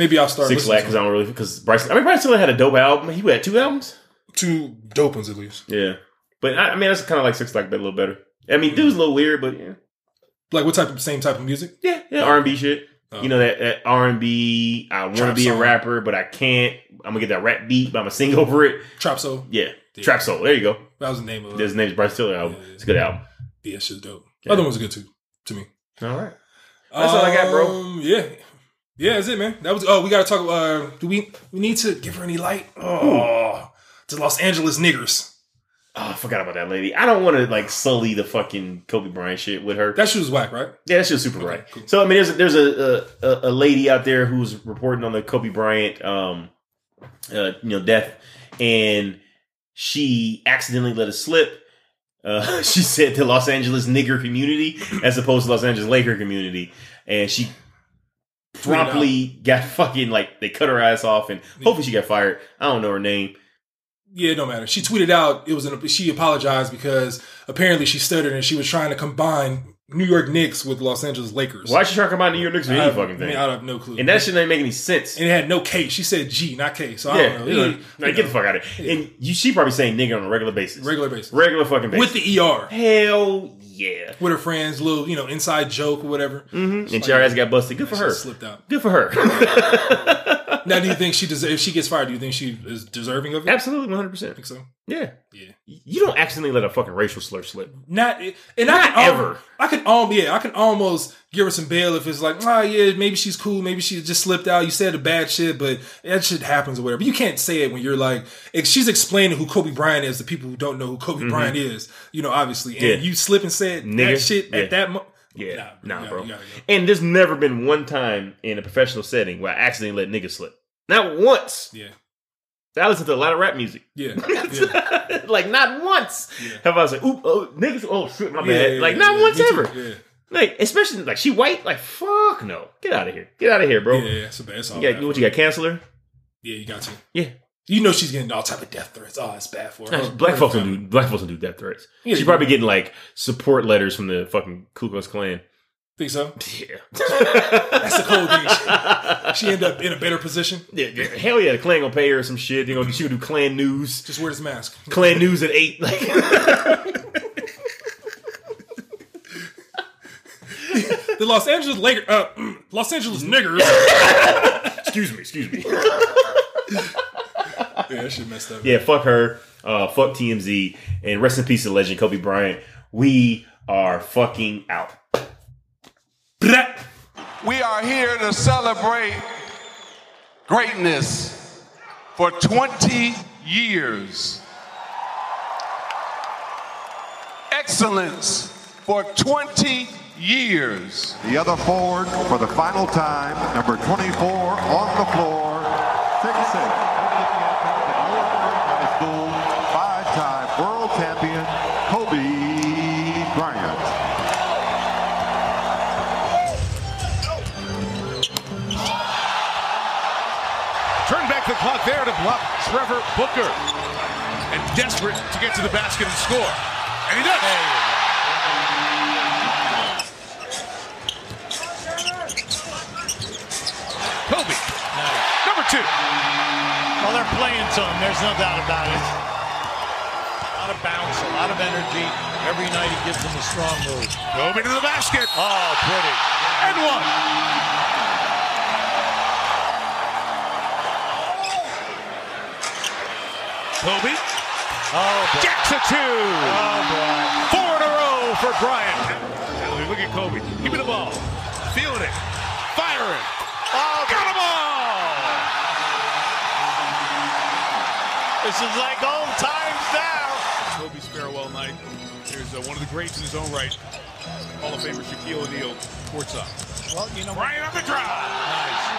Maybe I'll start Six to because I don't really because Bryce. I mean, Bryce Tiller had a dope album. He had two albums. two dope ones at least. Yeah, but I, I mean that's kind of like Six Lack, but a little better. I mean, dude's a little weird, but yeah, Like what type of same type of music? yeah, yeah, R and B shit. Oh. You know that, that R and B. I want to be a rapper, but I can't. I'm gonna get that rap beat, but I'm gonna sing over it. Trap Soul. Yeah, Yeah. Trap Soul. There you go. That was the name of it. His name's Bryce Tiller album. It's a good album. Yeah, shit's dope. Yeah. Other ones are good too, to me. All right. That's all I got, bro. Um, Yeah. Yeah, that's it, man. That was oh, we gotta talk uh do we we need to give her any light? Oh to Los Angeles niggers. Oh, I forgot about that lady. I don't want to like sully the fucking Kobe Bryant shit with her. That shit was whack, right? Yeah, that's just super Okay, right. cool. So I mean, there's a, there's a, a a lady out there who's reporting on the Kobe Bryant um uh, you know death, and she accidentally let it slip. Uh, she said the Los Angeles nigger community as opposed to Los Angeles Laker community, and she promptly got fucking like they cut her ass off, and hopefully she got fired. I don't know her name. Yeah, it don't matter. She tweeted out it was an she apologized because apparently she stuttered and she was trying to combine New York Knicks with Los Angeles Lakers. Why is she trying to combine New York Knicks or I any have- fucking I thing? mean, I have no clue. and that shit didn't make any sense. and it had no K. She said G, not K. So I yeah, don't know. know, You like, get the fuck out of here. And you, she probably saying nigga on a regular basis, regular basis. regular fucking basis With the ER. hell yeah. With her friends, little, you know, inside joke or whatever. Mm-hmm. And ass got busted. Good for her. Slipped out. Good for her. Now, do you think she deserves? If she gets fired, do you think she is deserving of it? Absolutely, one hundred percent. think so. Yeah, Yeah. You don't accidentally let a fucking racial slur slip. Not and I Not can al- ever. I can um yeah I can almost give her some bail if it's like ah yeah maybe she's cool maybe she just slipped out you said a bad shit but that shit happens or whatever. But you can't say it when you're like if she's explaining who Kobe Bryant is to people who don't know who Kobe Bryant is. You know obviously and Mm-hmm. Yeah. you slip and said Nigga. that shit Yeah. at that moment. Yeah, Nah, nah, bro. gotta-. And there's never been one time in a professional setting where I accidentally let niggas slip. Not once. Yeah. I listen to a lot of rap music. Yeah. yeah. like not once Yeah. have I was like, "Oop, oh, niggas, oh shit, my bad." yeah, like not once ever. Yeah. Like especially like she white. Like fuck no, get out of here, get out of here, bro. Yeah, yeah, it's a bad. It's all You got, bad what you her. got, canceler? Yeah, you got to. Yeah, You know she's getting all type of death threats. Oh, it's bad for her. Nah, black folks don't do black folks don't do death threats. Yeah, She's probably getting like support letters from the fucking Ku Klux Klan. Think so? Yeah, That's the cold thing. She ended up in a better position. yeah, yeah. Hell yeah, the Klan gonna pay her some shit. You know, she gonna do Klan news, Just wear this mask. Klan news at eight. Like, The Los Angeles Lakers, uh, Los Angeles niggers. excuse me, excuse me. yeah, that shit messed up. Yeah, fuck her. Uh, fuck TMZ. And rest in peace to legend Kobe Bryant. We are fucking out. We are here to celebrate greatness for 20 years. Excellence for 20 years. The other forward for the final time, number 24 on the floor, six-six. High School five-time world champion Kobe Bryant. Turn back the clock there to block Trevor Booker. And desperate to get to the basket and score. And he does. Kobe. Number two. Well, they're playing to him. There's no doubt about it. A lot of bounce, a lot of energy. Every night he gives them a strong move. Kobe to the basket. Oh, pretty. And one. Kobe. Oh, boy. Jacks a two. Oh, boy. Four in a row for Bryant. Look at Kobe. Give me the ball. Feeling it. Firing. Oh, Got them all. This is like old times now. Kobe's farewell night. Here's uh, one of the greats in his own right. Hall of Famer Shaquille O'Neal, courtside. Well, you know, Bryant on the drive. nice.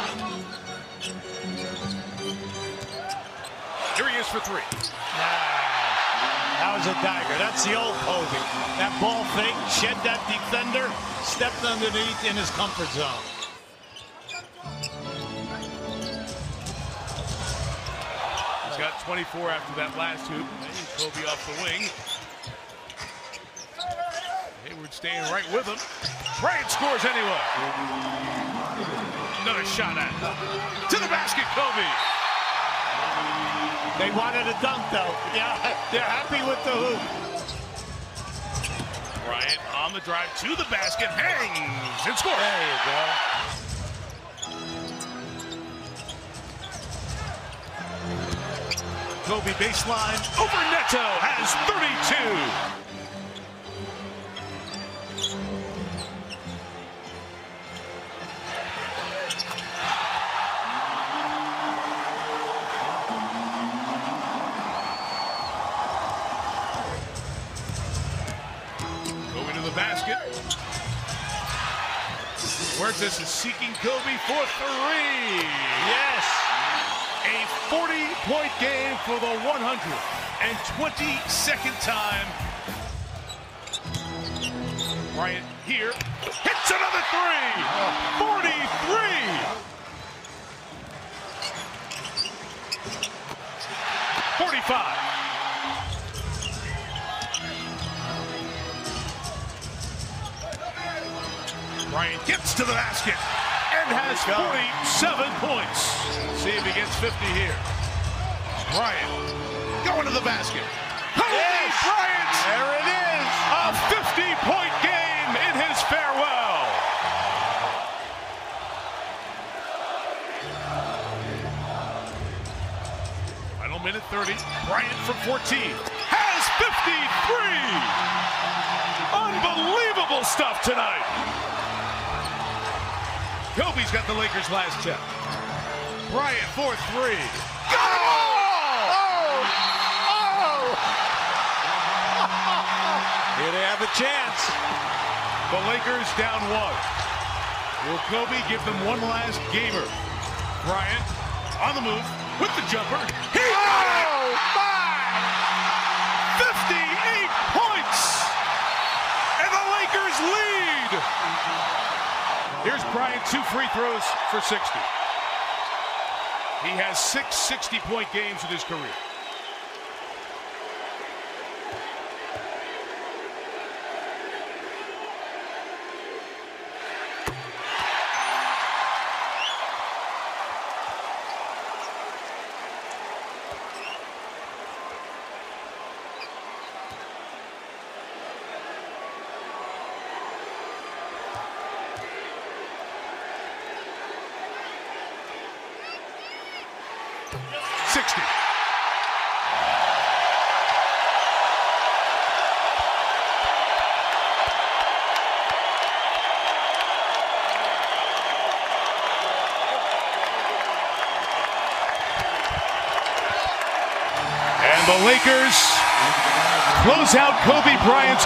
Here he is for three. That was a dagger. That's the old Kobe. That ball fake, shed that defender, stepped underneath in his comfort zone. 24 after that last hoop. Kobe off the wing. Hayward staying right with him. Bryant scores anyway. Another shot at to the basket, Kobe. They wanted a dunk, though. Yeah, they're happy with the hoop. Bryant on the drive to the basket, hangs and scores. There you go. Kobe baseline over Neto has 32. Kobe to the basket. Huertas is seeking Kobe for three. Yes. A 40-point game for the 122nd time. Bryant here hits another three. 43. 45. Bryant gets to the basket and has 47 points. See if he gets 50 here. Bryant going to the basket. Kobe Yes. Bryant! There it is. A 50-point game in his farewell. Final minute 30. Bryant from 14 has 53. Unbelievable stuff tonight. Kobe's got the Lakers last check. Bryant for three. Got it all! Oh! Here they have a chance. The Lakers down one. Will Kobe give them one last gamer? Bryant on the move with the jumper. He! Oh, my! 58 points! And the Lakers lead! Here's Bryant, two free throws for 60. He has six 60-point games in his career.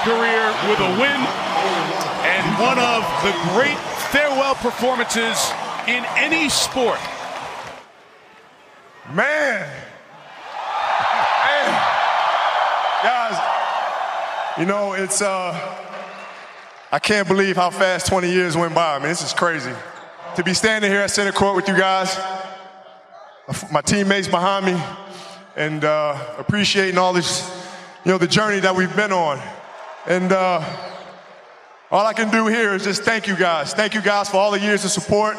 Career with a win and one of the great farewell performances in any sport. Man. Man. Guys, you know, it's, uh, I can't believe how fast 20 years went by. I mean, this is crazy. To be standing here at center court with you guys, my teammates behind me, and uh, appreciating all this, you know, the journey that we've been on. And uh, all I can do here is just thank you guys. Thank you guys for all the years of support.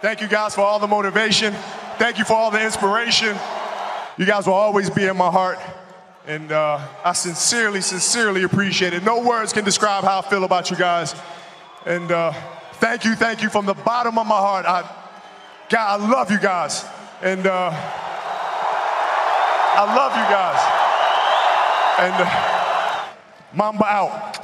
Thank you guys for all the motivation. Thank you for all the inspiration. You guys will always be in my heart. And uh, I sincerely, sincerely appreciate it. No words can describe how I feel about you guys. And uh, thank you, thank you from the bottom of my heart. I, God, I love you guys. And uh, I love you guys. And uh, Mamba out.